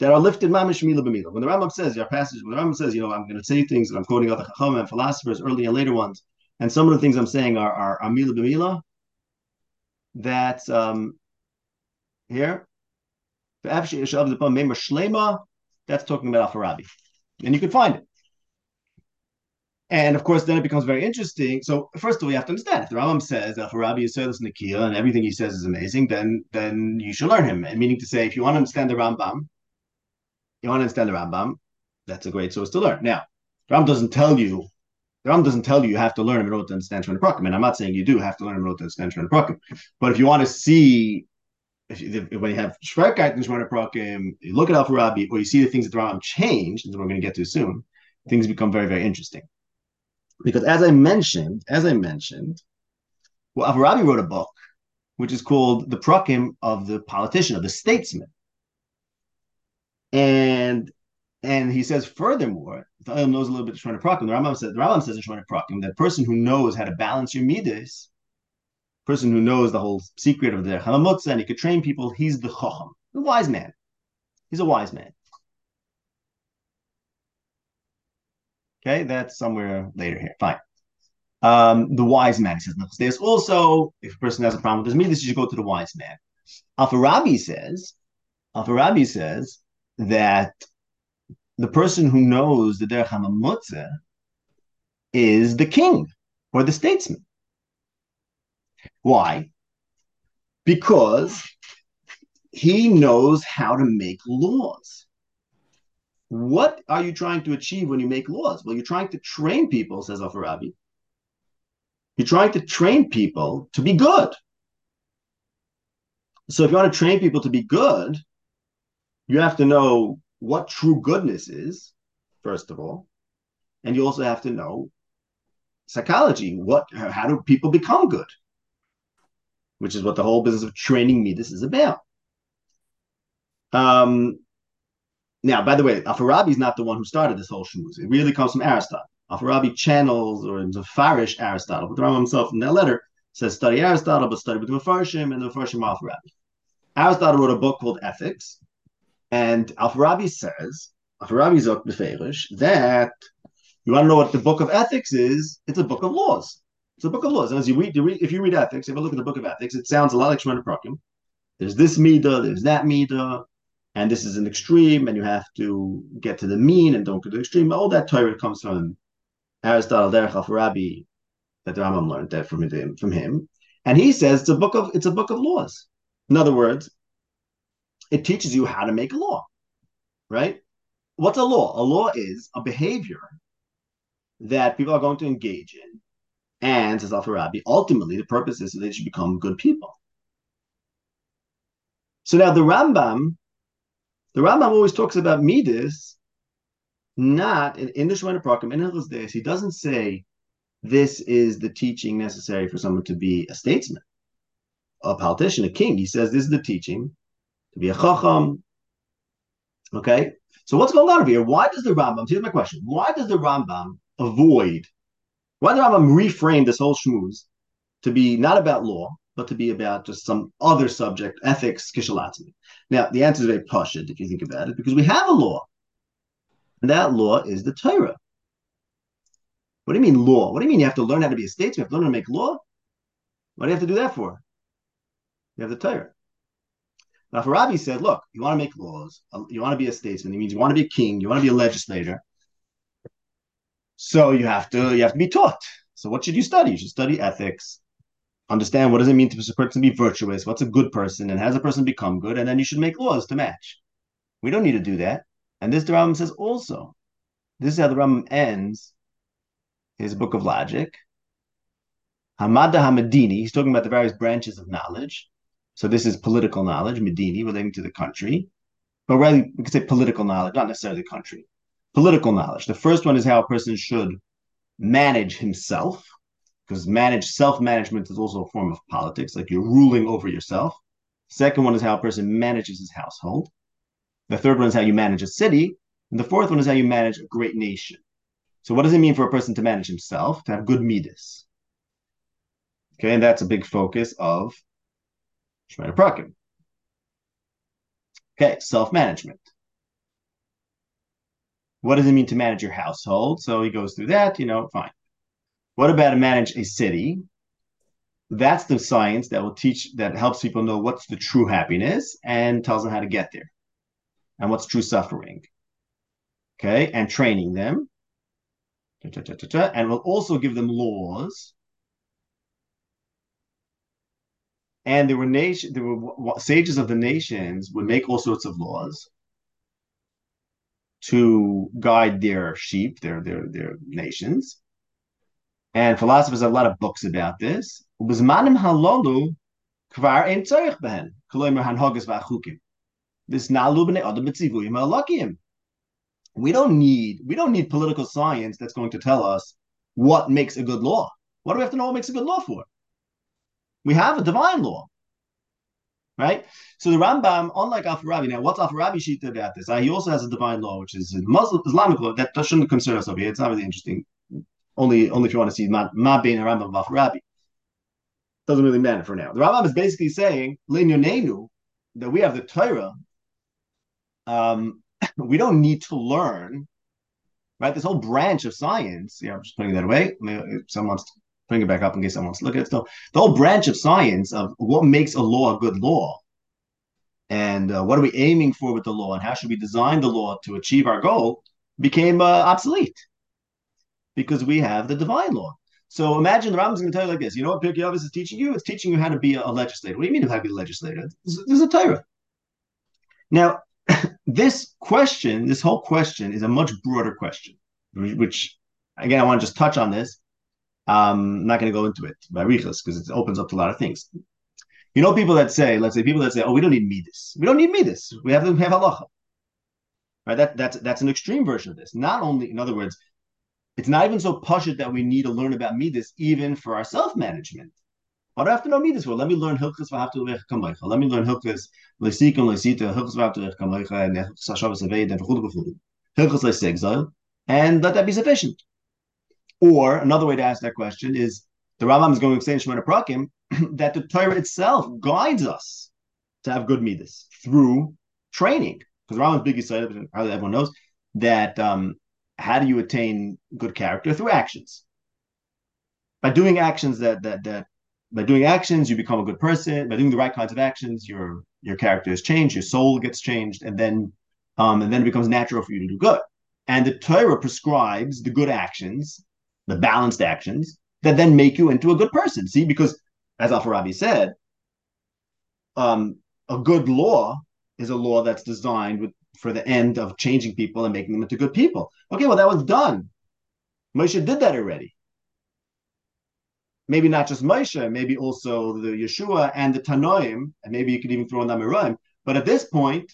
that are lifted mamish mila b'mila. When the Rambam says, there are passages, when the Rambam says, you know, I'm going to say things and I'm quoting other Chacham and philosophers, early and later ones, and some of the things I'm saying are, are, are mila b'mila, that um, here, that's talking about Al-Farabi. And you can find it. And of course, then it becomes very interesting. So first of all, you have to understand if the Rambam says that Farabi is Selis Nikia and everything he says is amazing, then then you should learn him. And meaning to say, if you want to understand the Rambam, you want to understand the Rambam, that's a great source to learn. Now, the Rambam doesn't tell you, the Rambam doesn't tell you you have to learn him in order to understand Shemona Prakim. And I'm not saying you do have to learn him in order to understand Shemona Prakim. But if you want to see if, if, when you have Shverkeit and Shemona Prakim, you look at Al Farabi, or you see the things that the Rambam changed, and we're going to get to soon, things become very, very interesting. Because as I mentioned, as I mentioned, well, Alfarabi wrote a book which is called The Prakim of the Politician, of the Statesman. And and he says furthermore, the Olam knows a little bit of Shemona Prakim. The Rambam says the Rambam says in Shemona Prakim that person who knows how to balance your midas, person who knows the whole secret of the Halamutza and he could train people, he's the Chacham, the wise man. He's a wise man. Okay, that's somewhere later here. Fine. Um, the wise man says There's also, if a person has a problem with his midas, you should go to the wise man. Alfarabi says, Alfarabi says that the person who knows the Derech HaMamutze is the king or the statesman. Why? Because he knows how to make laws. What are you trying to achieve when you make laws? Well, you're trying to train people, says Afarabi. You're trying to train people to be good. So if you want to train people to be good, you have to know what true goodness is, first of all. And you also have to know psychology. What how do people become good? Which is what the whole business of training me this is about. Um, now, by the way, Afarabi is not the one who started this whole shmooze. It really comes from Aristotle. Afarabi channels or is a farish Aristotle, but the Rambam himself in that letter says study Aristotle, but study with the Mefarshim and the Mefarshim Afarabi. Aristotle wrote a book called Ethics, and Alfarabi says, Alfarabi Zok Beferish, that you want to know what the book of ethics is? It's a book of laws. A book of laws. And as you read, you read if you read ethics, if you look at the book of ethics, it sounds a lot like Shemona Prakim. There's this midah, there's that midah, and this is an extreme, and you have to get to the mean and don't go to the extreme. All that Torah comes from Aristotle, Derech Alfarabi, that the Rambam learned that from him, from him. And he says it's a book of it's a book of laws. In other words, it teaches you how to make a law, right? What's a law? A law is a behavior that people are going to engage in. And, says Al-Farabi, ultimately the purpose is that they should become good people. So now the Rambam, the Rambam always talks about midas, not in, in the Shemona Prakim, in Hilchos Deis, he doesn't say this is the teaching necessary for someone to be a statesman, a politician, a king. He says this is the teaching to be a chacham. Okay, so what's going on over here? Why does the Rambam? Here's my question: Why does the Rambam avoid? Why the Rambam reframe this whole shmooze to be not about law, but to be about just some other subject, ethics, kishalatmi? Now, the answer is very pashut if you think about it, because we have a law, and that law is the Torah. What do you mean law? What do you mean you have to learn how to be a statesman? You have to learn how to make law? What do you have to do that for? You have the Torah. Now, if Rabbi said, look, you want to make laws, um, you want to be a statesman, it means you want to be a king, you want to be a legislator. So you have to you have to be taught. So what should you study? You should study ethics. understand what does it mean to a person be virtuous, what's a good person, and has a person become good, and then you should make laws to match. We don't need to do that. And this the Rambam says also. This is how the Rambam ends his book of logic. Hamada Hamadini, he's talking about the various branches of knowledge. So this is political knowledge, Medini, relating to the country. But really, we could say political knowledge, not necessarily the country. Political knowledge. The first one is how a person should manage himself, because manage self-management is also a form of politics, like you're ruling over yourself. Second one is how a person manages his household. The third one is how you manage a city. And the fourth one is how you manage a great nation. So what does it mean for a person to manage himself, to have good midas? Okay, and that's a big focus of Shemona Prakim. Okay, self-management. What does it mean to manage your household? So he goes through that, you know, fine. What about to manage a city? That's the science that will teach, that helps people know what's the true happiness and tells them how to get there and what's true suffering. Okay, and training them. And we'll also give them laws. And there were nation, there were sages of the nations would make all sorts of laws to guide their sheep, their their their nations. And philosophers have a lot of books about this. We don't need we don't need political science that's going to tell us what makes a good law. What do we have to know what makes a good law for? We have a divine law right? So the Rambam, unlike Alfarabi, now what's Alfarabi Shita about this? Uh, he also has a divine law, which is Muslim Islamic law. That, that shouldn't concern us over here. It's not really interesting. Only, only if you want to see Ma, being a Rambam of Alfarabi. Doesn't really matter for now. The Rambam is basically saying, Nenu, that we have the Torah. Um, we don't need to learn, right? This whole branch of science. Yeah, I'm just putting that away. Maybe someone wants to bring it back up in case someone wants to look at it still. The whole branch of science of what makes a law a good law and uh, what are we aiming for with the law and how should we design the law to achieve our goal became uh, obsolete because we have the divine law. So imagine the Rambam's going to tell you like this. You know what Pirkei is teaching you? It's teaching you how to be a, a legislator. What do you mean how to be a legislator? Is a Torah. Now, this question, this whole question is a much broader question, which, again, I want to just touch on this um, I'm not going to go into it by Riches because it opens up to a lot of things. You know, people that say, let's say, people that say, "Oh, we don't need midas. We don't need midas. We have to have halacha." Right? That that's that's an extreme version of this. Not only, in other words, it's not even so pashut that we need to learn about midas even for our self management. What do I have to know midas for? Let me learn hilchas v'haftu kamaycha. Let me learn hilchas leisikim leisita hilchas v'haftu kamaycha and hilchas hashavas aved and v'chudu v'chudu hilchas and let that be sufficient. Or another way to ask that question is the Rambam is going to say in Shemona Prakim that the Torah itself guides us to have good midas through training. Because Rambam's big side, probably everyone knows that um, how do you attain good character through actions? By doing actions that that that by doing actions you become a good person. By doing the right kinds of actions, your your character is changed, your soul gets changed, and then um, and then it becomes natural for you to do good. And the Torah prescribes the good actions the balanced actions that then make you into a good person. See, because as Alfarabi said, um, a good law is a law that's designed with for the end of changing people and making them into good people. Okay, well, that was done. Moshe did that already. Maybe not just Moshe, maybe also the Yeshua and the Tanoim, and maybe you could even throw in the Amoraim. But at this point,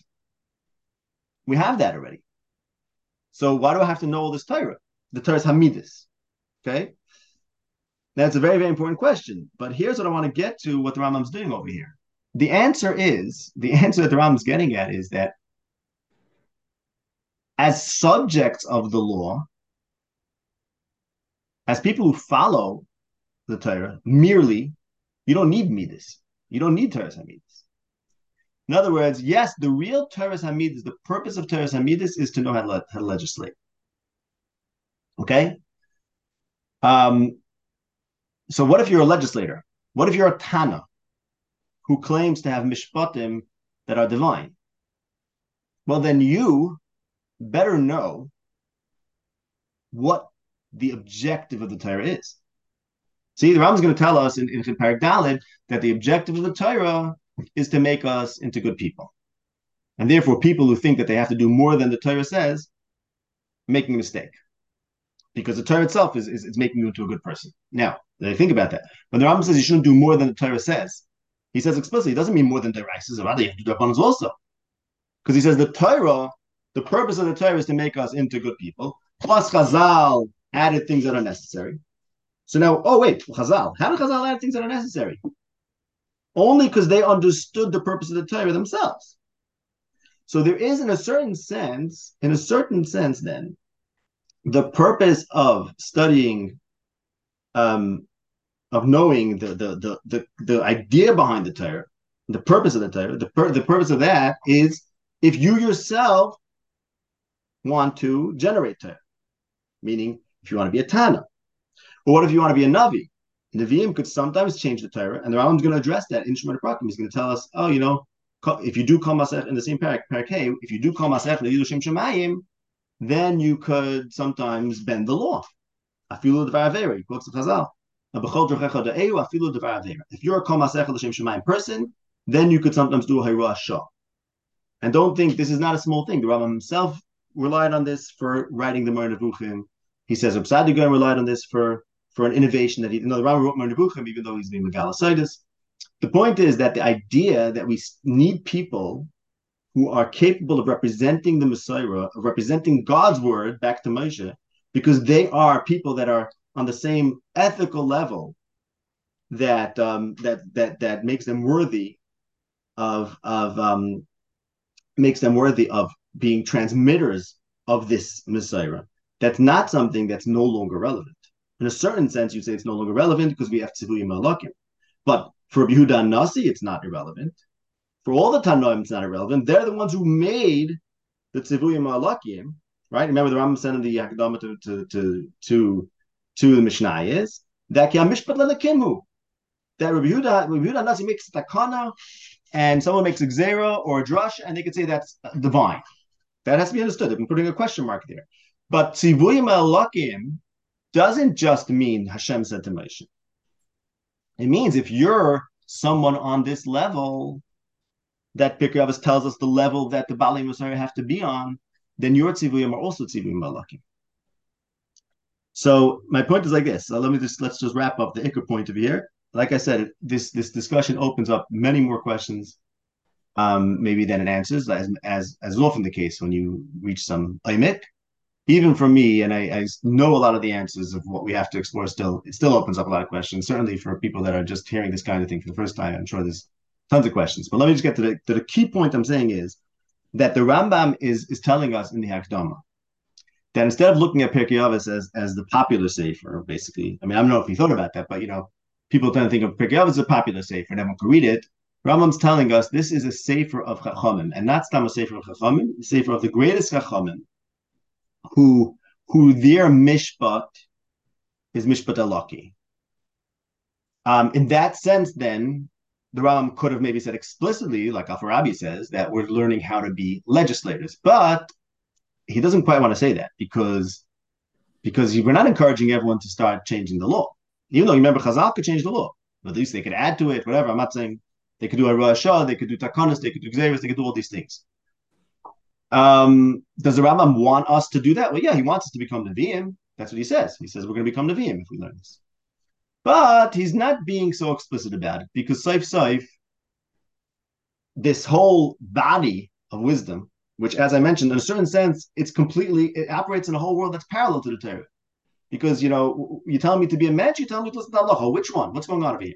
we have that already. So why do I have to know all this Torah? The Torah is Hamidis. Okay. That's a very, very important question. But here's what I want to get to what the Rambam's doing over here. The answer is the answer that the Rambam's getting at is that as subjects of the law, as people who follow the Torah merely, you don't need midas. You don't need Torah Hamidus. In other words, yes, the real Torah Hamidus, the purpose of Torah Hamidus is to know how to, how to legislate. Okay? Um, so what if you're a legislator? What if you're a Tana who claims to have mishpatim that are divine? Well, then you better know what the objective of the Torah is. See, the Rambam is going to tell us in, in Parak Dalit that the objective of the Torah is to make us into good people. And therefore, people who think that they have to do more than the Torah says, making a mistake. Because the Torah itself is, is, is making you into a good person. Now, think about that. When the Rambam says you shouldn't do more than the Torah says, he says explicitly, it doesn't mean more than the says, rather you have to do Rabbanans also. Because he says the Torah, the purpose of the Torah is to make us into good people. Plus Chazal added things that are necessary. So now, oh wait, Chazal. How did Chazal add things that are necessary? Only because they understood the purpose of the Torah themselves. So there is, in a certain sense, in a certain sense, then, the purpose of studying, um, of knowing the the the the, the idea behind the Torah, the purpose of the Torah, the pur- the purpose of that is if you yourself want to generate Torah, meaning if you want to be a Tana, or what if you want to be a Navi? Nevi'im could sometimes change the Torah, and the Rambam's going to address that in Shemona Prakim. He's going to tell us, oh, you know, if you do call Masech in the same parak, parak hey, if you do call Masech Le'ilushim Shemayim, then you could sometimes bend the law. Afilu quotes the Chazal. If you're a Kol Masech L'Shem Shemayim person, then you could sometimes do a Hayra Shah. And don't think this is not a small thing. The Rambam himself relied on this for writing the Moreh Nevuchim. He says Reb Sadigan relied on this for, for an innovation that he, know, the Rambam wrote Moreh Nevuchim, even though he's being Megalosidus. The point is that the idea that we need people who are capable of representing the Mesorah, of representing God's word back to Moshe, because they are people that are on the same ethical level that um, that that that makes them worthy of of um, makes them worthy of being transmitters of this Mesorah. That's not something that's no longer relevant. In a certain sense, you say it's no longer relevant because we have Tzivuyim Malakim. But for Yehuda Nasi, it's not irrelevant. For all the Tanoim, it's not irrelevant. They're the ones who made the Tzivuyim Alakim, right? Remember the Rambam in the Hakadama to, to, to, to, to the Mishnah is that Mishpat Lelakimhu. That Rabbi Yehuda, Rabbi Yehuda Nasi makes takana, and someone makes a xera or a drush, and they could say that's divine. That has to be understood. I'm putting a question mark there. But Tzivuyim Alakim doesn't just mean Hashem said to Moshe. It means if you're someone on this level, that Pirkei tells us the level that the Bali Musari have to be on, then your tzivuyim are also tzivuyim malakim. So my point is like this. So let me just let's just wrap up the ikr point of here. Like I said, this this discussion opens up many more questions, um, maybe than it answers, as as as often the case when you reach some aimik even for me, and I, I, know a lot of the answers of what we have to explore still, it still opens up a lot of questions. Certainly for people that are just hearing this kind of thing for the first time, I'm sure there's tons of questions. But let me just get to the, to the key point I'm saying is that the Rambam is, is telling us in the Hakdama that instead of looking at Pirkei Avos as, as the popular sefer, basically, I mean, I don't know if he thought about that, but you know, people tend to think of Pirkei Avos as a popular sefer, and everyone can read it. Rambam's telling us this is a sefer of Chachamim, and not Stam a sefer of Chachamim, a sefer of the greatest Chachamim, who who their mishpat is mishpat alaki. Um, in that sense, then the Rambam could have maybe said explicitly, like Alfarabi says, that we're learning how to be legislators, but he doesn't quite want to say that because because we're not encouraging everyone to start changing the law. Even though you remember Chazal could change the law, but at least they could add to it, whatever. I'm not saying they could do a Rosh they could do Takonis, they could do Xeris, they could do all these things. Um, does the Rambam want us to do that? Well, yeah, he wants us to become Nevi'im. That's what he says. He says we're going to become Nevi'im if we learn this. But he's not being so explicit about it because Saif Saif, this whole body of wisdom, which, as I mentioned, in a certain sense, it's completely, it operates in a whole world that's parallel to the Torah. Because, you know, you tell me to be a mensch, you tell me to listen to Allah. Which one? What's going on over here?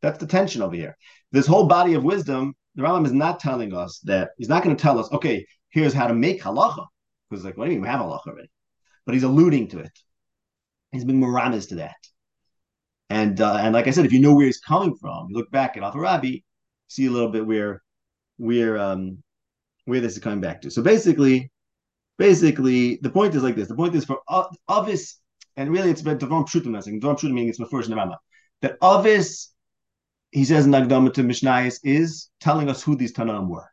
That's the tension over here. This whole body of wisdom, the Rambam is not telling us that, he's not going to tell us, okay, here's how to make halacha. Because like, what do you mean we have halacha already? But he's alluding to it. He's being been to that. And uh, and like I said, if you know where he's coming from, you look back at Alfarabi, see a little bit where where um where this is coming back to. So basically, basically the point is like this. The point is for obvious, and really it's about Devon Pshutim, I think. Devon Pshutim meaning it's first in the Rama. That obvious, he says in Nagdama to Mishnayis, is telling us who these Tanaim were.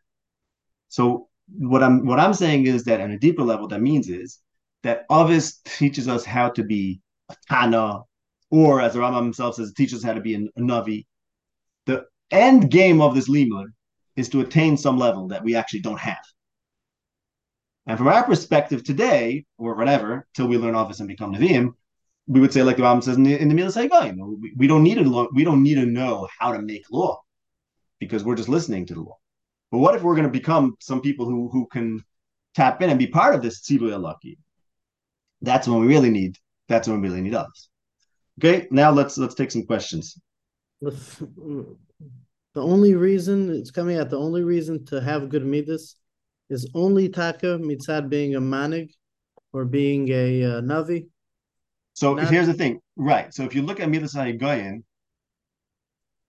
So what I'm what I'm saying is that on a deeper level, that means is that Avis teaches us how to be a Tana, or as the Rambam himself says, it teaches how to be a, a navi. The end game of this limud is to attain some level that we actually don't have. And from our perspective today, or whatever, till we learn office and become Nevi'im, we would say, like the Rambam says in the, in the Milas we, we don't need to we don't need to know how to make law because we're just listening to the law. But what if we're going to become some people who who can tap in and be part of this tzibur lucky? That's when we really need. That's when we really need us. Okay, now let's let's take some questions. The only reason it's coming out, the only reason to have good midas is only taka mitzad being a manig or being a uh, navi. So Not... here's the thing, right? So if you look at Milas Higayon,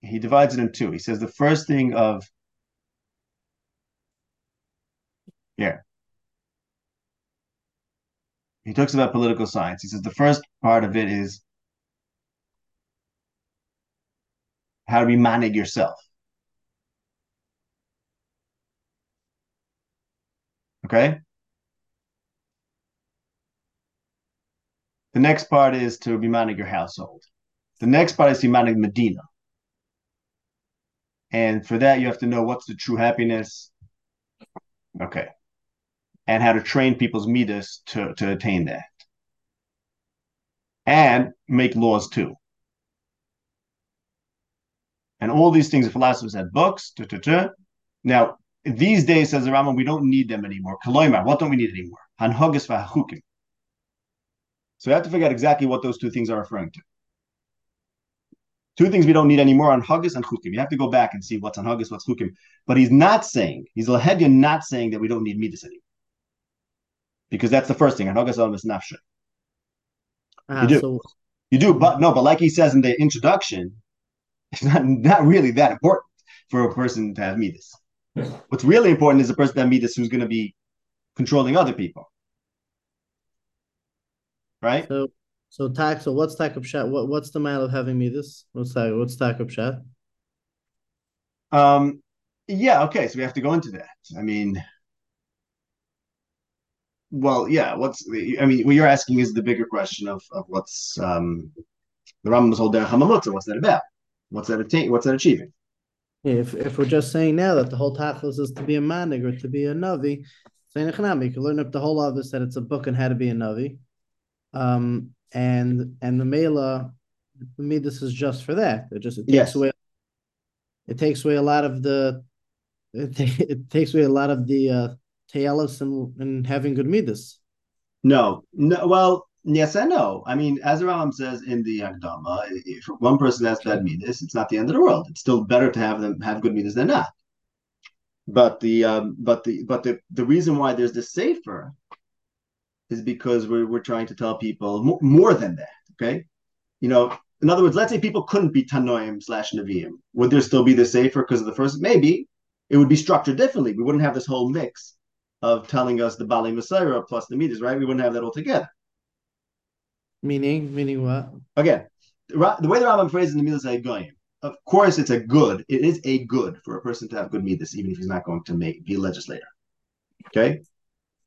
he divides it in two. He says the first thing of yeah. He talks about political science. He says the first part of it is how to be manage yourself. Okay. The next part is to be your household. The next part is to manage Medina. And for that, you have to know what's the true happiness. Okay. And how to train people's midas to, to attain that. And make laws too. And all these things, the philosophers had books. Now, these days, says the Rambam, we don't need them anymore. Kaloimar, what don't we need anymore? Hanhogas v'hachukim. So we have to figure out exactly what those two things are referring to. Two things we don't need anymore on Haggis and Chukim. You have to go back and see what's on Haggis, what's Chukim. But he's not saying, he's Lahedya not saying that we don't need Midas anymore. Because that's the first thing. Haggis al Nafsha. Ah, you do. So... You do, but no, but like he says in the introduction, it's not, not really that important for a person to have Midas. What's really important is the person that Midas who's going to be controlling other people. Right? So so tak. So what's tak shot? What what's the mile of having me this? What's that? What's tak shot? Um. Yeah. Okay. So we have to go into that. I mean. Well, yeah. What's? I mean, what you're asking is the bigger question of of what's um, the Rambam's whole derech hamamutza. What's that about? What's that attain? What's that achieving? If if we're just saying now that the whole tachlis is to be a manig or to be a navi, saying you can learn up the whole of this that it's a book on how to be a navi. Um, and and the mela for me this is just for that it just it takes yes. away it takes away a lot of the it, it takes away a lot of the uh and, and having good midas no no well yes and no i mean as Rambam says in the Akdama, if one person has bad midas it's not the end of the world it's still better to have them have good midas than not but the um but the but the the reason why there's this safer is because we're, we're trying to tell people more, more than that. Okay. You know, in other words, let's say people couldn't be Tanoim slash Nevi'im. Would there still be the safer because of the first? Maybe it would be structured differently. We wouldn't have this whole mix of telling us the Bali Mesorah plus the Midas, right? We wouldn't have that all together. Meaning, meaning what? Again, the way the Rambam phrases the Milas Higayon, of course, it's a good. It is a good for a person to have good Midas, even if he's not going to make be a legislator. Okay,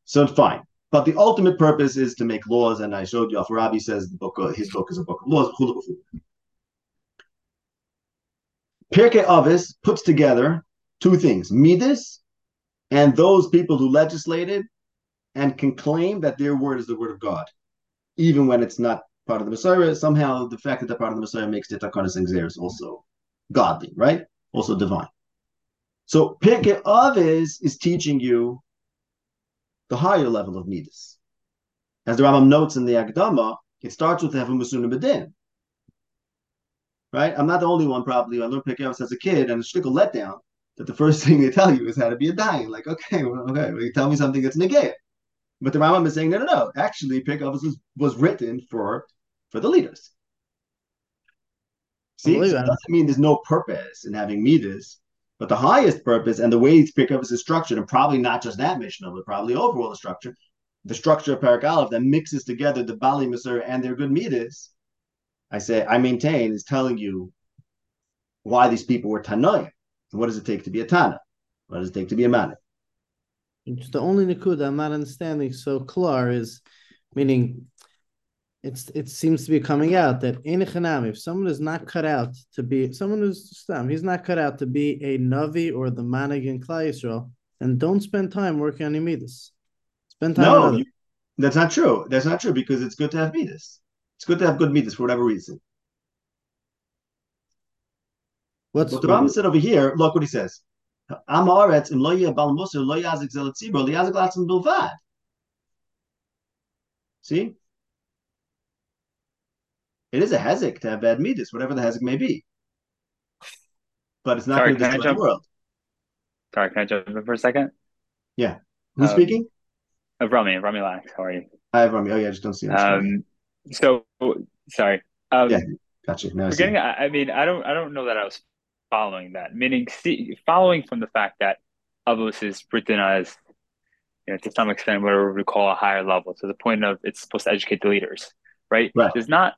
so it's fine. But the ultimate purpose is to make laws, and I showed you. Rabbi says the book, uh, his book is a book of laws. Pirkei Avos puts together two things: midas, and those people who legislated and can claim that their word is the word of God, even when it's not part of the Mesorah. Somehow, the fact that they're part of the Mesorah makes the Takanas and Xeris also godly, right? Also divine. So Pirkei Avos is teaching you the higher level of midas. As the Rambam notes in the Akdama, it starts with Hevel Musun Bedin. Right? I'm not the only one probably. I learned Pirkei as a kid and a shtickle letdown that the first thing they tell you is how to be a dying. Like, okay, well, okay, well, you tell me something that's negate. But the Rambam is saying, no, no, no. Actually, Pirkei was, was written for for the leaders. See, so it doesn't mean there's no purpose in having midas but the highest purpose and the way Pirkei is structured, and probably not just that mission, but probably overall the structure, the structure of Parak Aleph that mixes together the Bali Masur and their good midas, I say, I maintain, is telling you why these people were Tanoim. What does it take to be a Tana? What does it take to be a man? The only Nakuda I'm not understanding so clear is meaning it's it seems to be coming out that in a nam if someone is not cut out to be someone who's stam, he's not cut out to be a navi or the manig in Klal Yisrael, and don't spend time working on Yemidus. Spend time. No, you, that's not true. That's not true because it's good to have Midas. It's good to have good Midas for whatever reason. What's what the Rambam said over here? Look what he says. Amaretz im lo bal musar lo yazik zel tzibur lo yazik latzim bilvad. See, it is a hezek to have bad midas, whatever the hezek may be. But it's not going to destroy the world. Sorry, can I jump in for a second? Yeah. Who's um, speaking? Uh, Rami, Rami Lax. How are you? Hi, Rami. Oh, yeah, I just don't see him. Um, so, sorry. Um, yeah, gotcha. Now getting, I, I mean, I don't, I don't know that I was following that. Meaning, see, following from the fact that Avos is written as, you know, to some extent, whatever we call a higher level, to the point of it's supposed to educate the leaders, right? Right. Does not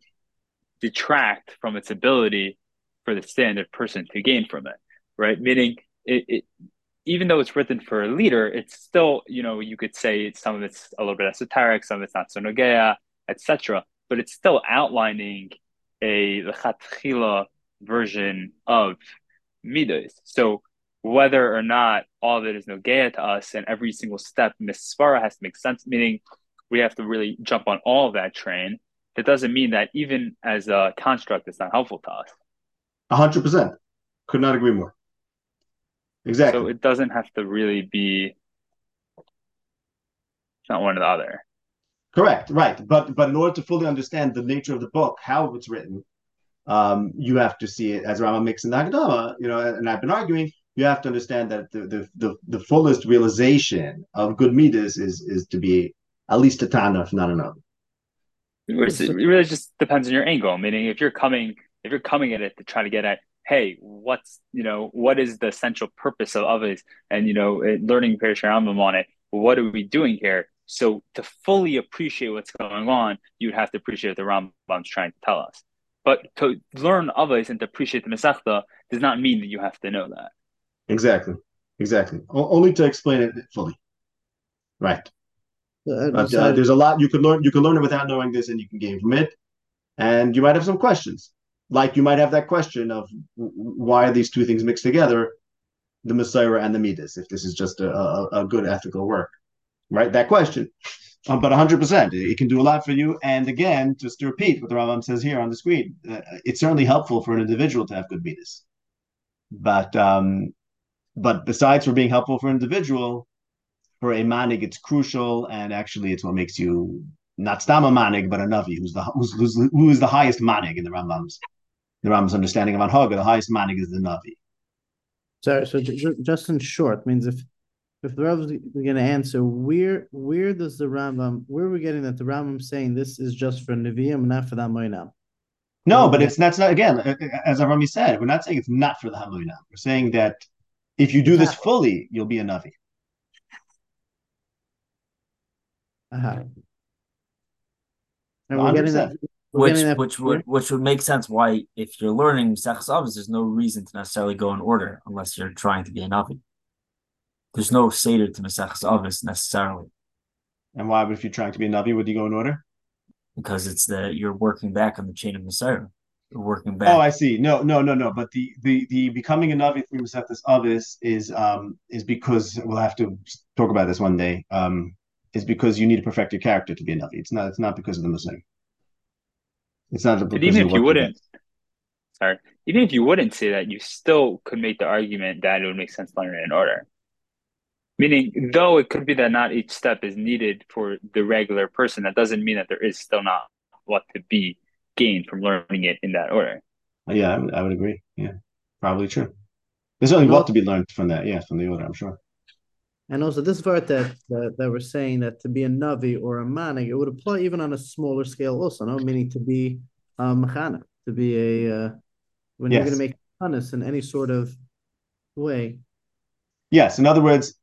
detract from its ability for the standard person to gain from it, right? Meaning, it, it even though it's written for a leader, it's still, you know, you could say some of it's a little bit esoteric, some of it's not so nogea, etc. But it's still outlining a version of midas. So whether or not all of it is nogea to us and every single step mispara has to make sense, meaning we have to really jump on all of that train. That doesn't mean that even as a construct, it's not helpful to us. A hundred percent. Could not agree more. Exactly. So it doesn't have to really be it's not one or the other. Correct, right. But but in order to fully understand the nature of the book, how it's written, um, you have to see it as Rama makes in Nagadama, you know, and I've been arguing, you have to understand that the the the, the fullest realization of good midas is is to be at least a tana, if not another. It really just depends on your angle. Meaning if you're coming if you're coming at it to try to get at hey, what's you know what is the central purpose of others, and you know learning Perish on it. What are we doing here? So to fully appreciate what's going on, you'd have to appreciate what the Rambam's trying to tell us. But to learn others and to appreciate the Masechta does not mean that you have to know that. Exactly. Exactly. O- only to explain it fully. Right. Uh, but, uh, there's a lot you can learn. You can learn it without knowing this, and you can gain from it. And you might have some questions like you might have that question of why are these two things mixed together, the Mesorah and the Midas, if this is just a, a, a good ethical work, right? That question. Um, but 100%, it, can do a lot for you. And again, just to repeat what the Rambam says here on the screen, uh, it's certainly helpful for an individual to have good Midas. But um, but besides for being helpful for an individual, for a manig, it's crucial, and actually, it's what makes you not stama manig, but a navi, who's the who's, who's who is the highest manig in the Rambam's the Rambam's understanding of Anhaga, the highest manig is the Navi. Sorry, so just in short, means if if the Rambam's going to answer, where where does the Rambam, where are we getting that the Rambam saying this is just for Nevi'im, not for the Hamoinam? No, but it's that's not again, as Rami said, we're not saying it's not for the Hamoinam. We're saying that if you do this fully, you'll be a Navi. Uh-huh. And we're getting that which which would which would make sense why if you're learning Mesechus Avos, there's no reason to necessarily go in order unless you're trying to be a Navi. There's no Seder to Mesechus Avos necessarily. And why But if you're trying to be a Navi, would you go in order? Because it's the you're working back on the chain of Mesorah. You're working back. Oh, I see. No, no, no, no. But the the the becoming a Navi through Mesechus Avos is um is because we'll have to talk about this one day. Um, is because you need to perfect your character to be a Navi. It's not it's not because of the Mesorah. It's not but even if you wouldn't, sorry, even if you wouldn't say that, you still could make the argument that it would make sense to learn it in order. Meaning, though it could be that not each step is needed for the regular person, that doesn't mean that there is still not what to be gained from learning it in that order. Yeah, I would, I would agree. Yeah, probably true. There's only what to be learned from that. Yeah, from the order, I'm sure. And also this part that, that that we're saying that to be a navi or a manig, it would apply even on a smaller scale also, no? Meaning to be a mechanic, to be a uh, when yes. you're going to make honest in any sort of way. Yes, in other words,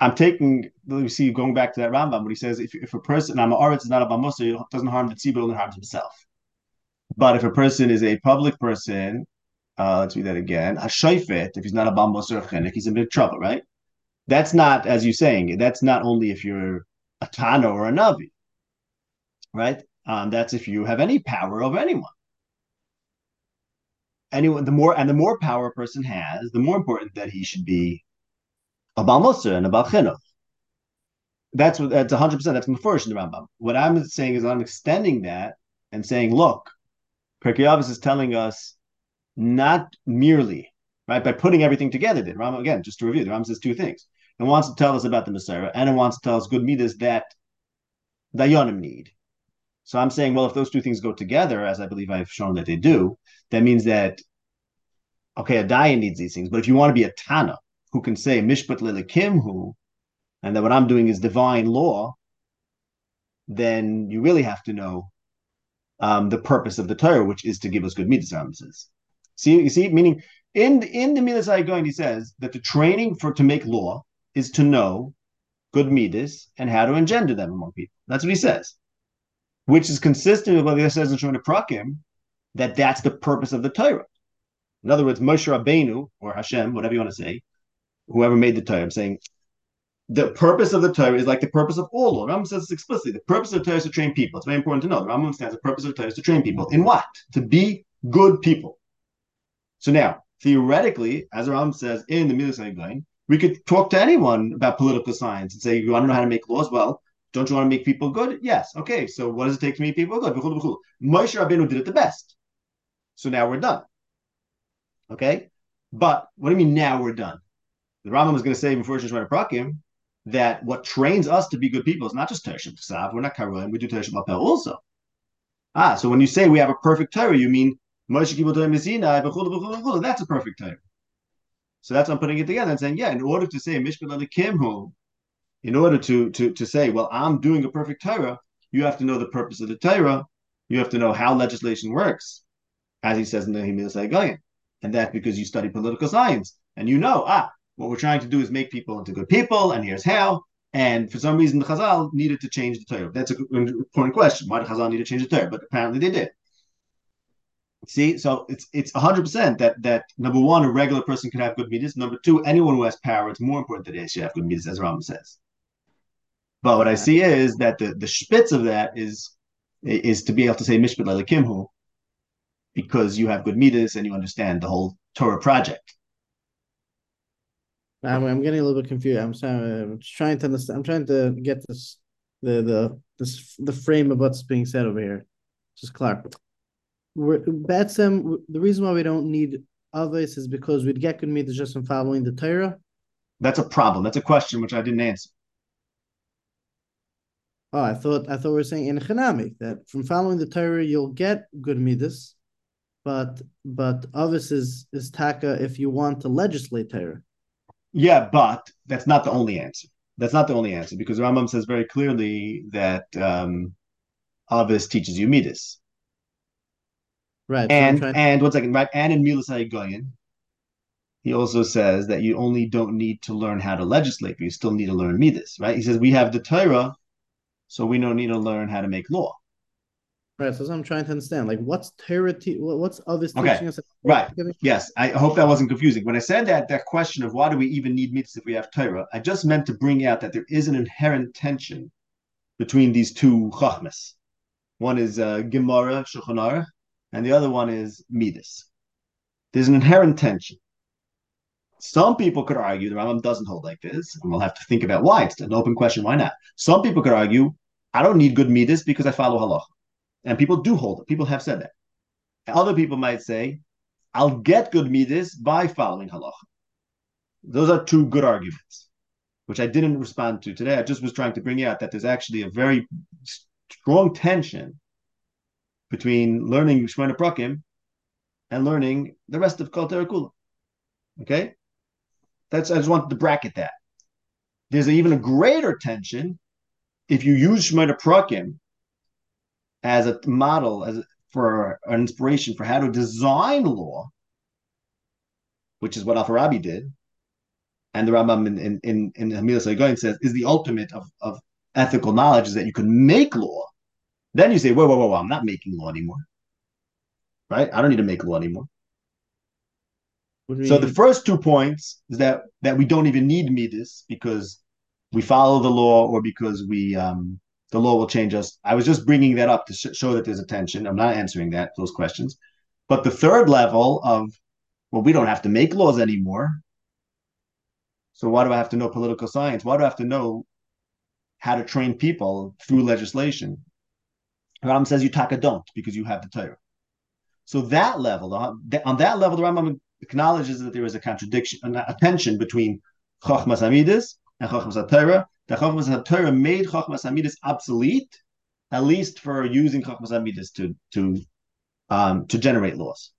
I'm taking. You see, going back to that Rambam, when he says, if, if a person, I'm a is not a bamusa, it doesn't harm the tzibur, it harms himself. But if a person is a public person, uh, let's read that again. A shayfet, if he's not a bamusa or chenik, he's in big trouble, right? That's not, as you're saying, that's not only if you're a Tana or a Navi, right? Um, that's if you have any power over anyone. Anyone, the more and the more power a person has, the more important that he should be a Balmosa and a Balchino. That's what that's 100. percent That's first in the Rambam. What I'm saying is I'm extending that and saying, look, Pirkei is telling us not merely right by putting everything together. Did Rambam again just to review? The Rambam says two things. It wants to tell us about the Mesorah, and it wants to tell us good midas that Dayanim need. So I'm saying, well, if those two things go together, as I believe I've shown that they do, that means that okay, a Dayan needs these things. But if you want to be a Tana who can say Mishpat who, and that what I'm doing is divine law, then you really have to know um, the purpose of the Torah, which is to give us good midas. Says. See, you see, meaning in in the midas going, he says that the training for to make law is to know good midas and how to engender them among people. That's what he says, which is consistent with what he says in Shemona Prakim, that that's the purpose of the Torah. In other words, Moshe Rabbeinu or Hashem, whatever you want to say, whoever made the Torah, I'm saying the purpose of the Torah is like the purpose of all law. Rambam says this explicitly, the purpose of the Torah is to train people. It's very important to know. Rambam understands the purpose of the Torah is to train people. In what? To be good people. So now, theoretically, as Rambam says in the Gain, we could talk to anyone about political science and say, you want to know how to make laws? Well, don't you want to make people good? Yes. Okay. So what does it take to make people good? Moshe Rabbeinu did it the best. So now we're done. Okay. But what do you mean now we're done? The Rambam is going to say before Shishmar Prakim that what trains us to be good people is not just Tereshim Ksav, we're not Karolim, we do Tereshim Lapel also. Ah, so when you say we have a perfect Torah, you mean that's a perfect Torah. So that's why I'm putting it together and saying, yeah, in order to say Mishpat Kimhu, in order to, to, to say, well, I'm doing a perfect Torah, you have to know the purpose of the Torah. You have to know how legislation works, as he says in the Himil Saigayan. And that's because you study political science. And you know, ah, what we're trying to do is make people into good people, and here's how. And for some reason, the Chazal needed to change the Torah. That's an important question. Why did Chazal need to change the Torah? But apparently they did. See, so it's it's hundred percent that that number one, a regular person can have good midas. Number two, anyone who has power, it's more important that they should have good midas, as Rambam says. But what I see is that the the spitz of that is is to be able to say mishpat kimhu, because you have good midas and you understand the whole Torah project. I'm, I'm getting a little bit confused. I'm, sorry, I'm trying to understand. I'm trying to get this the the this the frame of what's being said over here. Just clear we're Batsem, the reason why we don't need others is because we'd get good midas just from following the Torah. That's a problem. That's a question which I didn't answer. Oh, I thought I thought we were saying in Hanami that from following the Torah you'll get good midas, but but others is is taka if you want to legislate Torah. Yeah, but that's not the only answer. That's not the only answer because Rambam says very clearly that um, Avis teaches you midas. Right. And so and one second, right? And in Milas Higayon, he also says that you only don't need to learn how to legislate, but you still need to learn midas, right? He says we have the Torah, so we don't need to learn how to make law. Right. So I'm trying to understand, like, what's Torah? Te- what's others okay. teaching us? Right. Yes. I hope that wasn't confusing. When I said that, that question of why do we even need midas if we have Torah, I just meant to bring out that there is an inherent tension between these two chachmas. One is uh, Gemara, Shulchan and the other one is Midas. There's an inherent tension. Some people could argue the Rambam doesn't hold like this, and we'll have to think about why. It's an open question. Why not? Some people could argue, I don't need good midas because I follow halacha, and people do hold it. People have said that. Other people might say, I'll get good midas by following halacha. Those are two good arguments, which I didn't respond to today. I just was trying to bring out that there's actually a very strong tension between learning Shemona Prakim and learning the rest of Kol Terakula. Okay? That's I just wanted to bracket that. There's even a greater tension if you use Shemona Prakim as a model, as for an inspiration for how to design law, which is what Alfarabi did, and the Rambam in in in, in Hamil says is the ultimate of, of ethical knowledge is that you can make law then you say, whoa, whoa, whoa, whoa, I'm not making law anymore. Right? I don't need to make law anymore. So the first two points is that that we don't even need midas because we follow the law or because we um the law will change us. I was just bringing that up to sh- show that there's a tension. I'm not answering that those questions. But the third level of, well, we don't have to make laws anymore. So why do I have to know political science? Why do I have to know how to train people through legislation? Ram says you taka don't because you have the Torah. So that level, uh, on that level, the Rambam acknowledges that there is a contradiction, a tension between Chochmas Amidis and Chochmas Torah. That Chochmas Torah made Chochmas Amidis obsolete, at least for using Chochmas Amidis to to um, to generate laws.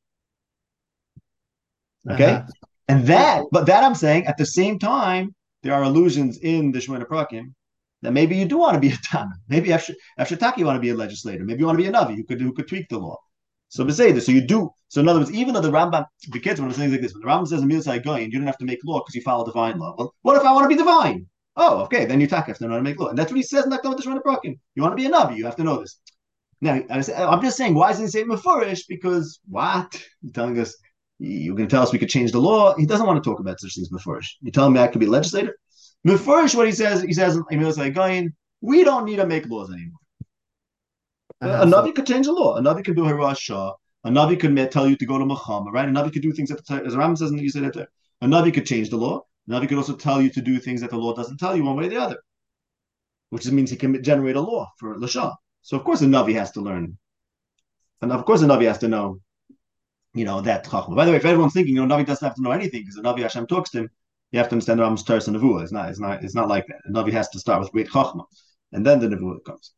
Okay, uh-huh. and that, but that I'm saying at the same time, there are allusions in the Shemona Prakim that maybe you do want to be a Tana. Maybe after after Taki you want to be a legislator. Maybe you want to be a Navi who could who could tweak the law. So say this. so you do. So in other words, even though the Rambam, the kids, when I'm saying like this, when the Rambam says Emil going, you don't have to make law because you follow divine law. Well, what if I want to be divine? Oh, okay, then you talk have to know how to make law. And that's what he says in Nakdam Tishman Prakim. You want to be a Navi, you have to know this. Now, I'm just saying, why isn't he saying Mefurish? Because what? You're telling us, you're going to tell us we could change the law. He doesn't want to talk about such things Mefurish. You're telling me I could be legislator? Mefurish, what he says, he says, we don't need to make laws anymore. Uh-huh. A Navi could change the law. A Navi could do Harashah. A Navi could tell you to go to Muhammad, right? A Navi could do things that the, as Ram says in the Yisrael. A Navi could change the law. Navi could also tell you to do things that the law doesn't tell you one way or the other, which means he can generate a law for Lashah. So of course a Navi has to learn. And of course a Navi has to know, you know, that Chachma. By the way, if everyone's thinking, you know, Navi doesn't have to know anything because the Navi Hashem talks to him, you have to understand the Ram's Teres and Nevuah. It's not, it's not, it's not like that. A Navi has to start with great Chachma, and then the Nevuah comes.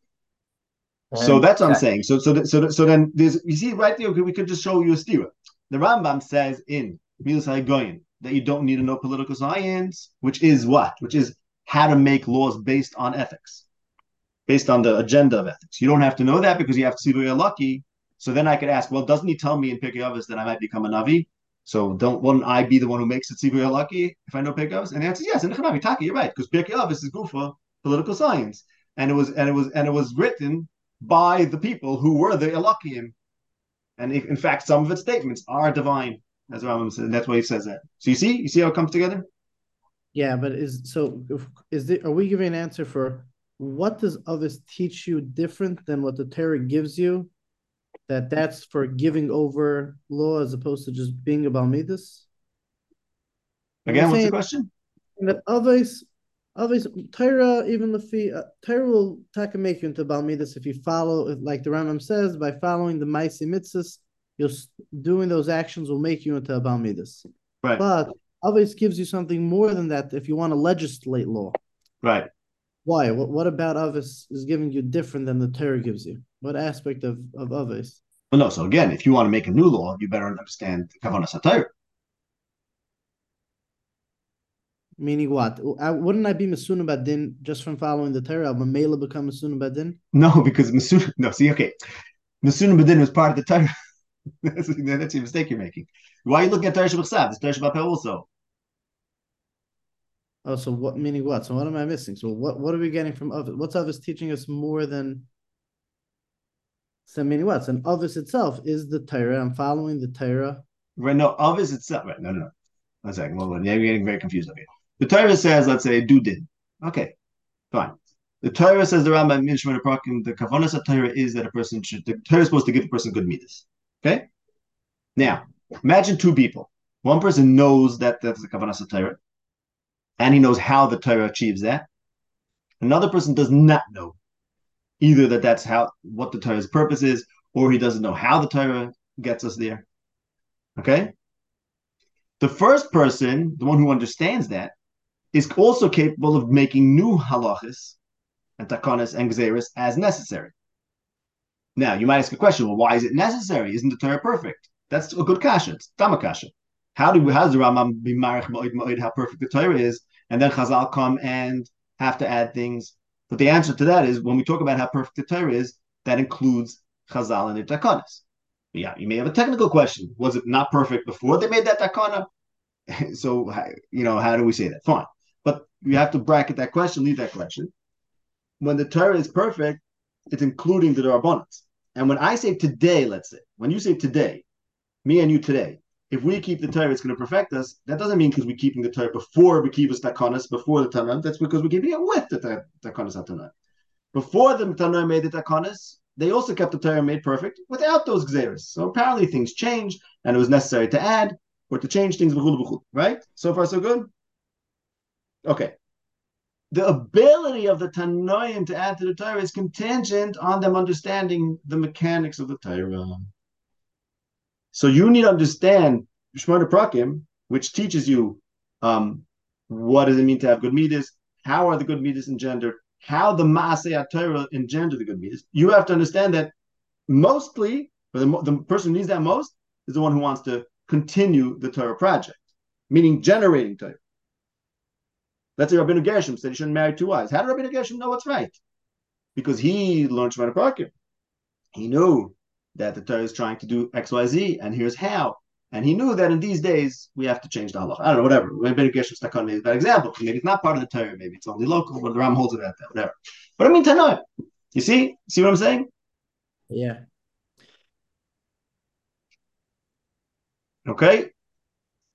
So that's what I'm saying. So so so so then there's you see right there we could just show you a stira. The Rambam says in Milas Higayon that you don't need to know political science, which is what? Which is how to make laws based on ethics, based on the agenda of ethics. You don't have to know that because you have to see you're lucky. So then I could ask, well, doesn't he tell me in Pirkei Avos that I might become a Navi? So don't wouldn't I be the one who makes it Sivu lucky if I know Pirkei Avos? And the answer is yes. And Navi Taki, you're right, because Pirkei Avos is Gufa, political science. And it was and it was and it was written by the people who were the Elohim. And in fact, some of its statements are divine, as Rambam said. That's why he says that. So you see, you see how it comes together. Yeah, but is so is there, are we giving an answer for what does others teach you different than what the Torah gives you? That that's for giving over law as opposed to just being a Balmidas? Again, what's the question? That others obviously Torah even the uh, Torah will take make you into Balmidas if you follow like the Rambam says by following the Maisi mitzvahs you're doing those actions will make you into a Balmidas. Right. But obviously gives you something more than that if you want to legislate law. Right. Why? What what about Avis is giving you different than the Torah gives you? What aspect of, of Avis? Well, no. So again, if you want to make a new law, you better understand the Kavanah Satire. Meaning what? I, uh, wouldn't I be Masuna Badin just from following the Torah? But Mela become Masuna Badin? No, because Masuna. No, see, okay, Masuna Badin was part of the Torah. That's, that's a mistake you're making. Why are you looking at Torah Shabbat? There's Torah Shabbat also. Oh, so what? Meaning what? So what am I missing? So what? What are we getting from Ovis? What's Ovis teaching us more than? So meaning what? And Ovis itself is the Torah. I'm following the Torah. Right. No, Ovis itself. Right. No, no, no. One second. Well, yeah, you're getting very confused over here. The Torah says, let's say, do din. Okay, fine. The Torah says the Rambam Mishmar Prakim, the Kavanas Torah is that a person should, the Torah is supposed to give a person good midas. Okay? Now, imagine two people. One person knows that that's the Kavanas of Torah, and he knows how the Torah achieves that. Another person does not know either that that's how what the Torah's purpose is, or he doesn't know how the Torah gets us there. Okay? The first person, the one who understands that, is also capable of making new halachas and takanas and gzeris as necessary. Now, you might ask a question: Well, why is it necessary? Isn't the Torah perfect? That's a good kasha. It's damakasha. How do we, how does the Rambam be marich ma'od ma'od how perfect the Torah is, and then Chazal come and have to add things? But the answer to that is when we talk about how perfect the Torah is, that includes Chazal and the. Yeah, you may have a technical question. Was it not perfect before they made that takana? so, you know, how do we say that? Fine. But you have to bracket that question, leave that question. When the Torah is perfect, it's including the Darabonats. And when I say today, let's say, when you say today, me and you today, if we keep the Torah, it's going to perfect us. That doesn't mean because we're keeping the Torah before we keep us Takanas, before the Tanah. That's because we're keeping it with the Takanas Tanah. before the Tanoi made the Takonis, they also kept the Torah made perfect without those Xeris. So apparently things changed and it was necessary to add or to change things, right? So far, so good? Okay. The ability of the Tanoim to add to the Torah is contingent on them understanding the mechanics of the Torah. So you need to understand Shmona Prakim, which teaches you um, what does it mean to have good midas, how are the good midas engendered, how the Maaseh Torah engender the good midas. You have to understand that mostly, the, the person who needs that most is the one who wants to continue the Torah project, meaning generating Torah. Let's say Rabbeinu Gershom said he shouldn't marry two wives. How did Rabbeinu Gershom know what's right? Because he learned Shemona Prakim. He knew that the Torah is trying to do X, Y, Z, and here's how. And he knew that in these days we have to change the halacha. I don't know, whatever. Rabbeinu Gershom Stakon maybe that example. Maybe it's not part of the Torah. Maybe it's only local, but the Ram holds it at that. Whatever. But I mean, Tanoi. You see? See what I'm saying? Yeah. Okay.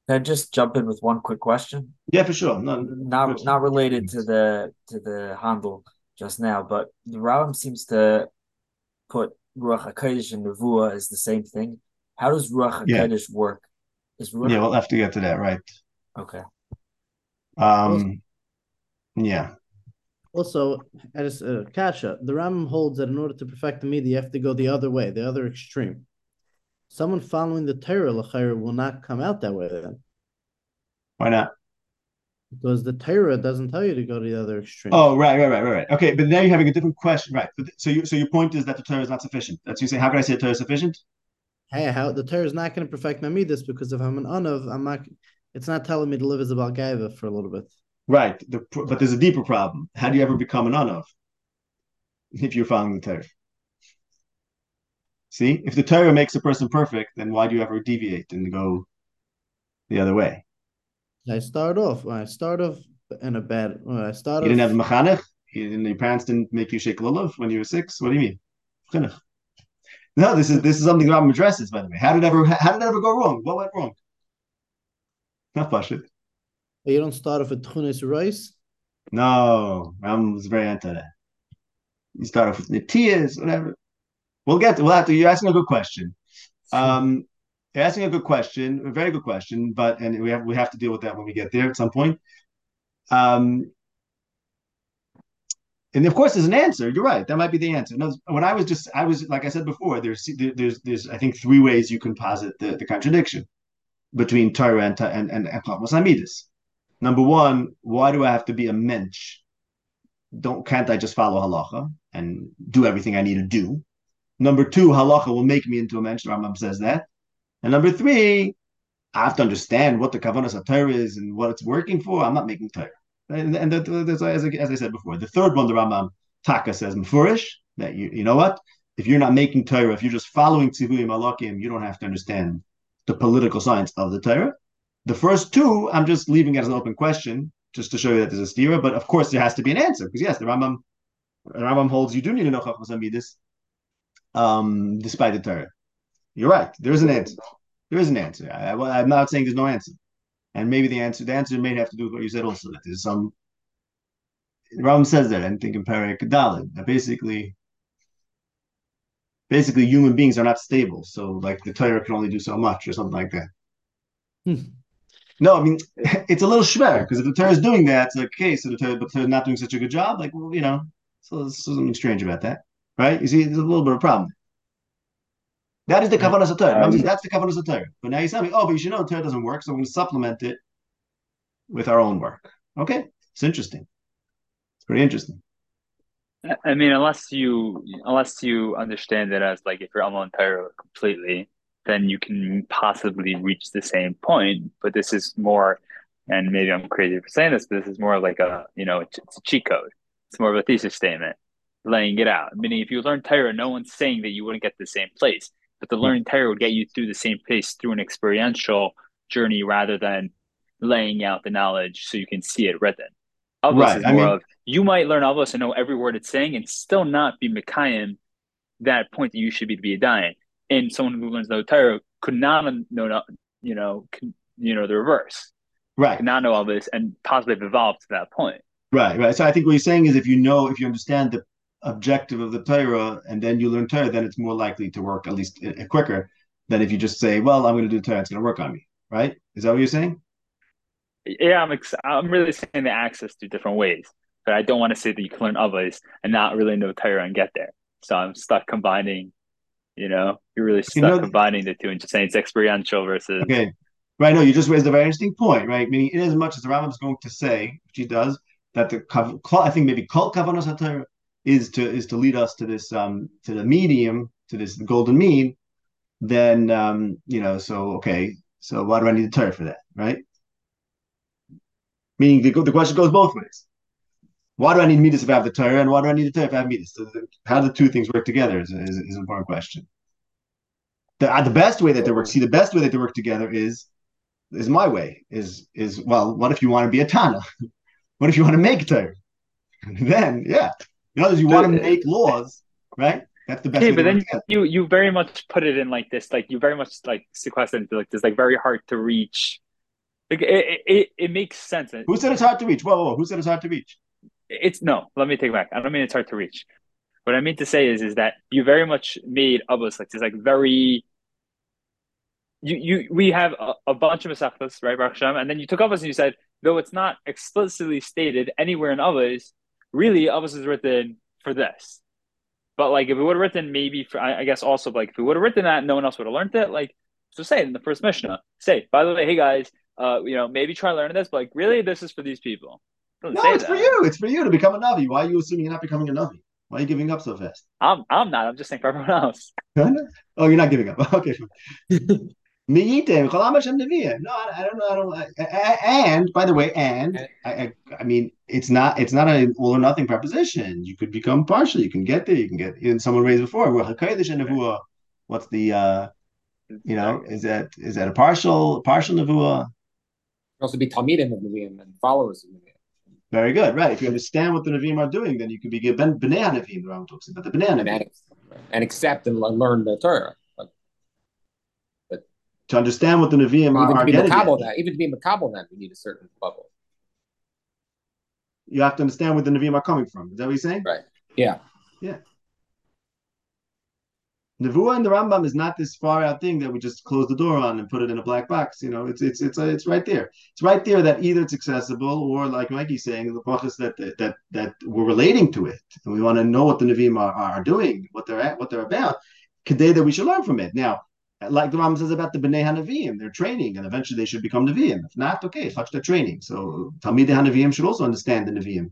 Can I just jump in with one quick question? Yeah, for sure. No, not not related to the to the handle just now, but the Rambam seems to put Ruach Hakodesh and Nevuah as the same thing. How does Ruach Hakodesh yeah. work? Is Ruach... Yeah, we'll have to get to that, right? Okay. Um, yeah. Also, as uh, Kasha, the Rambam holds that in order to perfect the media, you have to go the other way, the other extreme someone following the Torah l'chayr will not come out that way then. Why not? Because the Torah doesn't tell you to go to the other extreme. Oh, right, right, right, right, right. Okay, but now you're having a different question, right? So, you, so your point is that the Torah is not sufficient. That's you say. How can I say the Torah is sufficient? Hey, how the Torah is not going to perfect my midas because if I'm an unav, I'm not. It's not telling me to live as a balgaiva for a little bit. Right, the, but there's a deeper problem. How do you ever become an unav if you're following the Torah? See, if the Torah makes a person perfect, then why do you ever deviate and go the other way? I start off. I start off in a bad. I start. You didn't have mechanech. Your parents didn't make you shake lulav when you were six. What do you mean? No, this is this is something Rambam addresses. By the way, how did it ever how did it ever go wrong? What went wrong? Not pashit. You don't start off with tunis rice. No, Rambam was very anti that. You start off with natias, whatever. We'll get to, we'll have to. You're asking a good question. Um, you're asking a good question, a very good question, but and we have we have to deal with that when we get there at some point. Um, and of course, there's an answer. You're right. That might be the answer. No, when I was just, I was like I said before. There's there's there's I think three ways you can posit the, the contradiction between Torah and and and, and Number one, why do I have to be a mensch? Don't can't I just follow halacha and do everything I need to do? Number two, halacha will make me into a mensch. Rambam says that. And number three, I have to understand what the kavanas Torah is and what it's working for. I'm not making Torah. And, and as, I, as I said before, the third one, the Rambam Taka says, Mfurish, that you, you know what? If you're not making Torah, if you're just following Tzivuyim Alakim, you don't have to understand the political science of the Torah. The first two, I'm just leaving as an open question, just to show you that there's a stira. But of course, there has to be an answer because yes, the Rambam, the Rambam holds you do need to know Chachmas Amidis, um, despite the Torah. You're right. There is an answer. There is an answer. I, am not saying there's no answer. And maybe the answer, the answer may have to do with what you said also, that there's some, Ram says that, I think in Perek Dalit, that basically, basically human beings are not stable. So like the Torah can only do so much or something like that. Hmm. No, I mean, it's a little schwer because if the Torah is doing that, it's like, okay, so the Torah, but they're not doing such a good job, like, well, you know, so there's something strange about that right? You see, there's a little bit of a problem. That is the kavanas of Torah. Um, that's the kavanas of Torah. But now you tell me, oh, but you should know Torah doesn't work, so we're going to supplement it with our own work. Okay, it's interesting. It's pretty interesting. I mean, unless you unless you understand it as like if you're Amal Torah completely, then you can possibly reach the same point. But this is more, and maybe I'm crazy for saying this, but this is more like a you know it's, it's a cheat code. It's more of a thesis statement laying it out. Meaning, if you learn Torah, no one's saying that you wouldn't get the same place, but the hmm. learning Torah would get you through the same place through an experiential journey rather than laying out the knowledge so you can see it written. Avos right. is more I mean, of you might learn Avos and know every word it's saying and still not be Mekayim that point that you should be to be a dying. And someone who learns the Torah could not know, you know, you know, the reverse. Right. Could not know all this and possibly have evolved to that point. Right, right. So I think what you're saying is if you know, if you understand the objective of the Torah and then you learn Torah, then it's more likely to work at least uh, quicker than if you just say, "Well, I'm going to do Torah; it's going to work on me." Right? Is that what you're saying? Yeah, I'm. Ex- I'm really saying the access to different ways, but I don't want to say that you can learn Avos and not really know Torah and get there. So I'm stuck combining. You know, you're really stuck you know, combining the two and just saying it's experiential versus. Okay, right. No, you just raised a very interesting point, right? Meaning, in as much as the Rambam is going to say, which he does, that the I think maybe cult kavanos is to is to lead us to this um to the medium to this golden mean, then um you know so okay so why do I need the Torah for that, right? Meaning the, the question goes both ways. Why do I need midas if I have the Torah, and why do I need the Torah if I have midas? So how do the two things work together is, is, is an important question. The, uh, the best way that they work, see, the best way that they work together is is my way. Is is well, what if you want to be a Tana? what if you want to make Torah? then, yeah, in other words, you want to make laws, right? That's the best. Okay, but then you you very much put it in like this, like you very much like sequester into like this, like very hard to reach. Like it, it, it makes sense. Who said it's hard to reach? Whoa, whoa, whoa. who said it's hard to reach? it's no. Let me take back. I don't mean it's hard to reach. What I mean to say is, is that you very much made Abbas like this, like very. You you we have a, a bunch of Masechtas, right, Baruch Hashem, and then you took Abbas and you said, though it's not explicitly stated anywhere in Abbas, really Abbas is written for this. But like if we would have written maybe for I, I guess also like if we would have written that, no one else would have learned it. Like so say it in the first Mishnah. Say, by the way, hey guys, uh, you know, maybe try learning this, but like really this is for these people. No, it's that. for you. It's for you to become a Navi. Why are you assuming you're not becoming a Navi? Why are you giving up so fast? I'm I'm not. I'm just saying for everyone else. oh, you're not giving up. Okay. No, I, I don't know. I don't. I, and by the way, and I, I, I mean, it's not. It's not an all or nothing proposition. You could become partial. You can get there. You can get. And someone raised before. Well, What's the? uh You know, is that is that a partial partial nevuah? Also, be talmidim of the neviim and followers of neviim. Very good, right? If you understand what the Nevi'im are doing, then you could be given Bnei Nevi'im. The Rambam talks about the Bnei Nevi'im. And accept and learn the Torah. To understand what the Nevi'im are, even to be Makabal that, even to be Makabal that, we need a certain level. You have to understand where the Nevi'im are coming from. Is that what you're saying? Right. Yeah. Yeah. Nevuah and the Rambam is not this far out thing that we just close the door on and put it in a black box. You know, it's it's it's it's right there. It's right there that either it's accessible or, like Mikey's saying, the brachas that that that we're relating to it, and we want to know what the Nevi'im are, are doing, what they're at, what they're about. Today that we should learn from it. Now, like the Rambam says about the Bnei Hanavim, they're training, and eventually they should become Nevi'im. If not, okay, such their training. So Talmidei Hanavim should also understand the Nevi'im.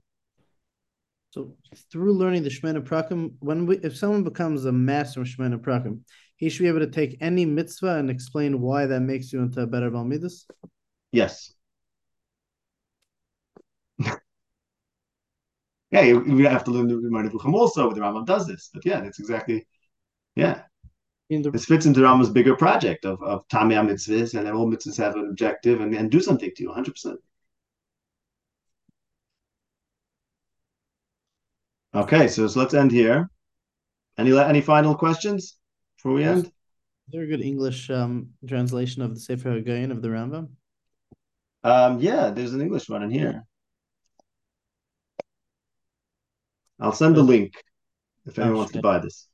So through learning the Shemona Prakim, when we, if someone becomes a master of Shemona Prakim, he should be able to take any mitzvah and explain why that makes you into a better Balmidus? Yes. yeah, you, you have to learn the Gemara also, the Rambam does this. But yeah, that's exactly, yeah. The, this fits into Rambam's bigger project of, of Tamiyah mitzvahs, and all mitzvahs have an objective and, and do something to you, 100%. Okay, so, so let's end here. Any any final questions before we end? Is there a good English um, translation of the Sefer HaGaon of the Rambam? Um, yeah, there's an English one in here. I'll send the link if anyone oh, wants to buy this.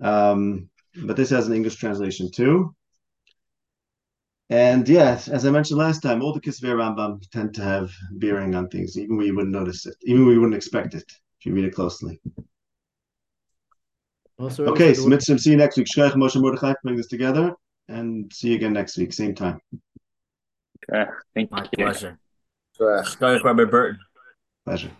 Um, but this has an English translation too. And yes, as I mentioned last time, all the Kisvei Rambam tend to have bearing on things, even where you wouldn't notice it, even where you wouldn't expect it if you read it closely. Also, okay, so Mitzvah, see you next week. Shkach Moshe Mordechai, putting this together, and see you again next week, same time. Okay, thank My you. pleasure. Shkach Rabbi Burton. Pleasure.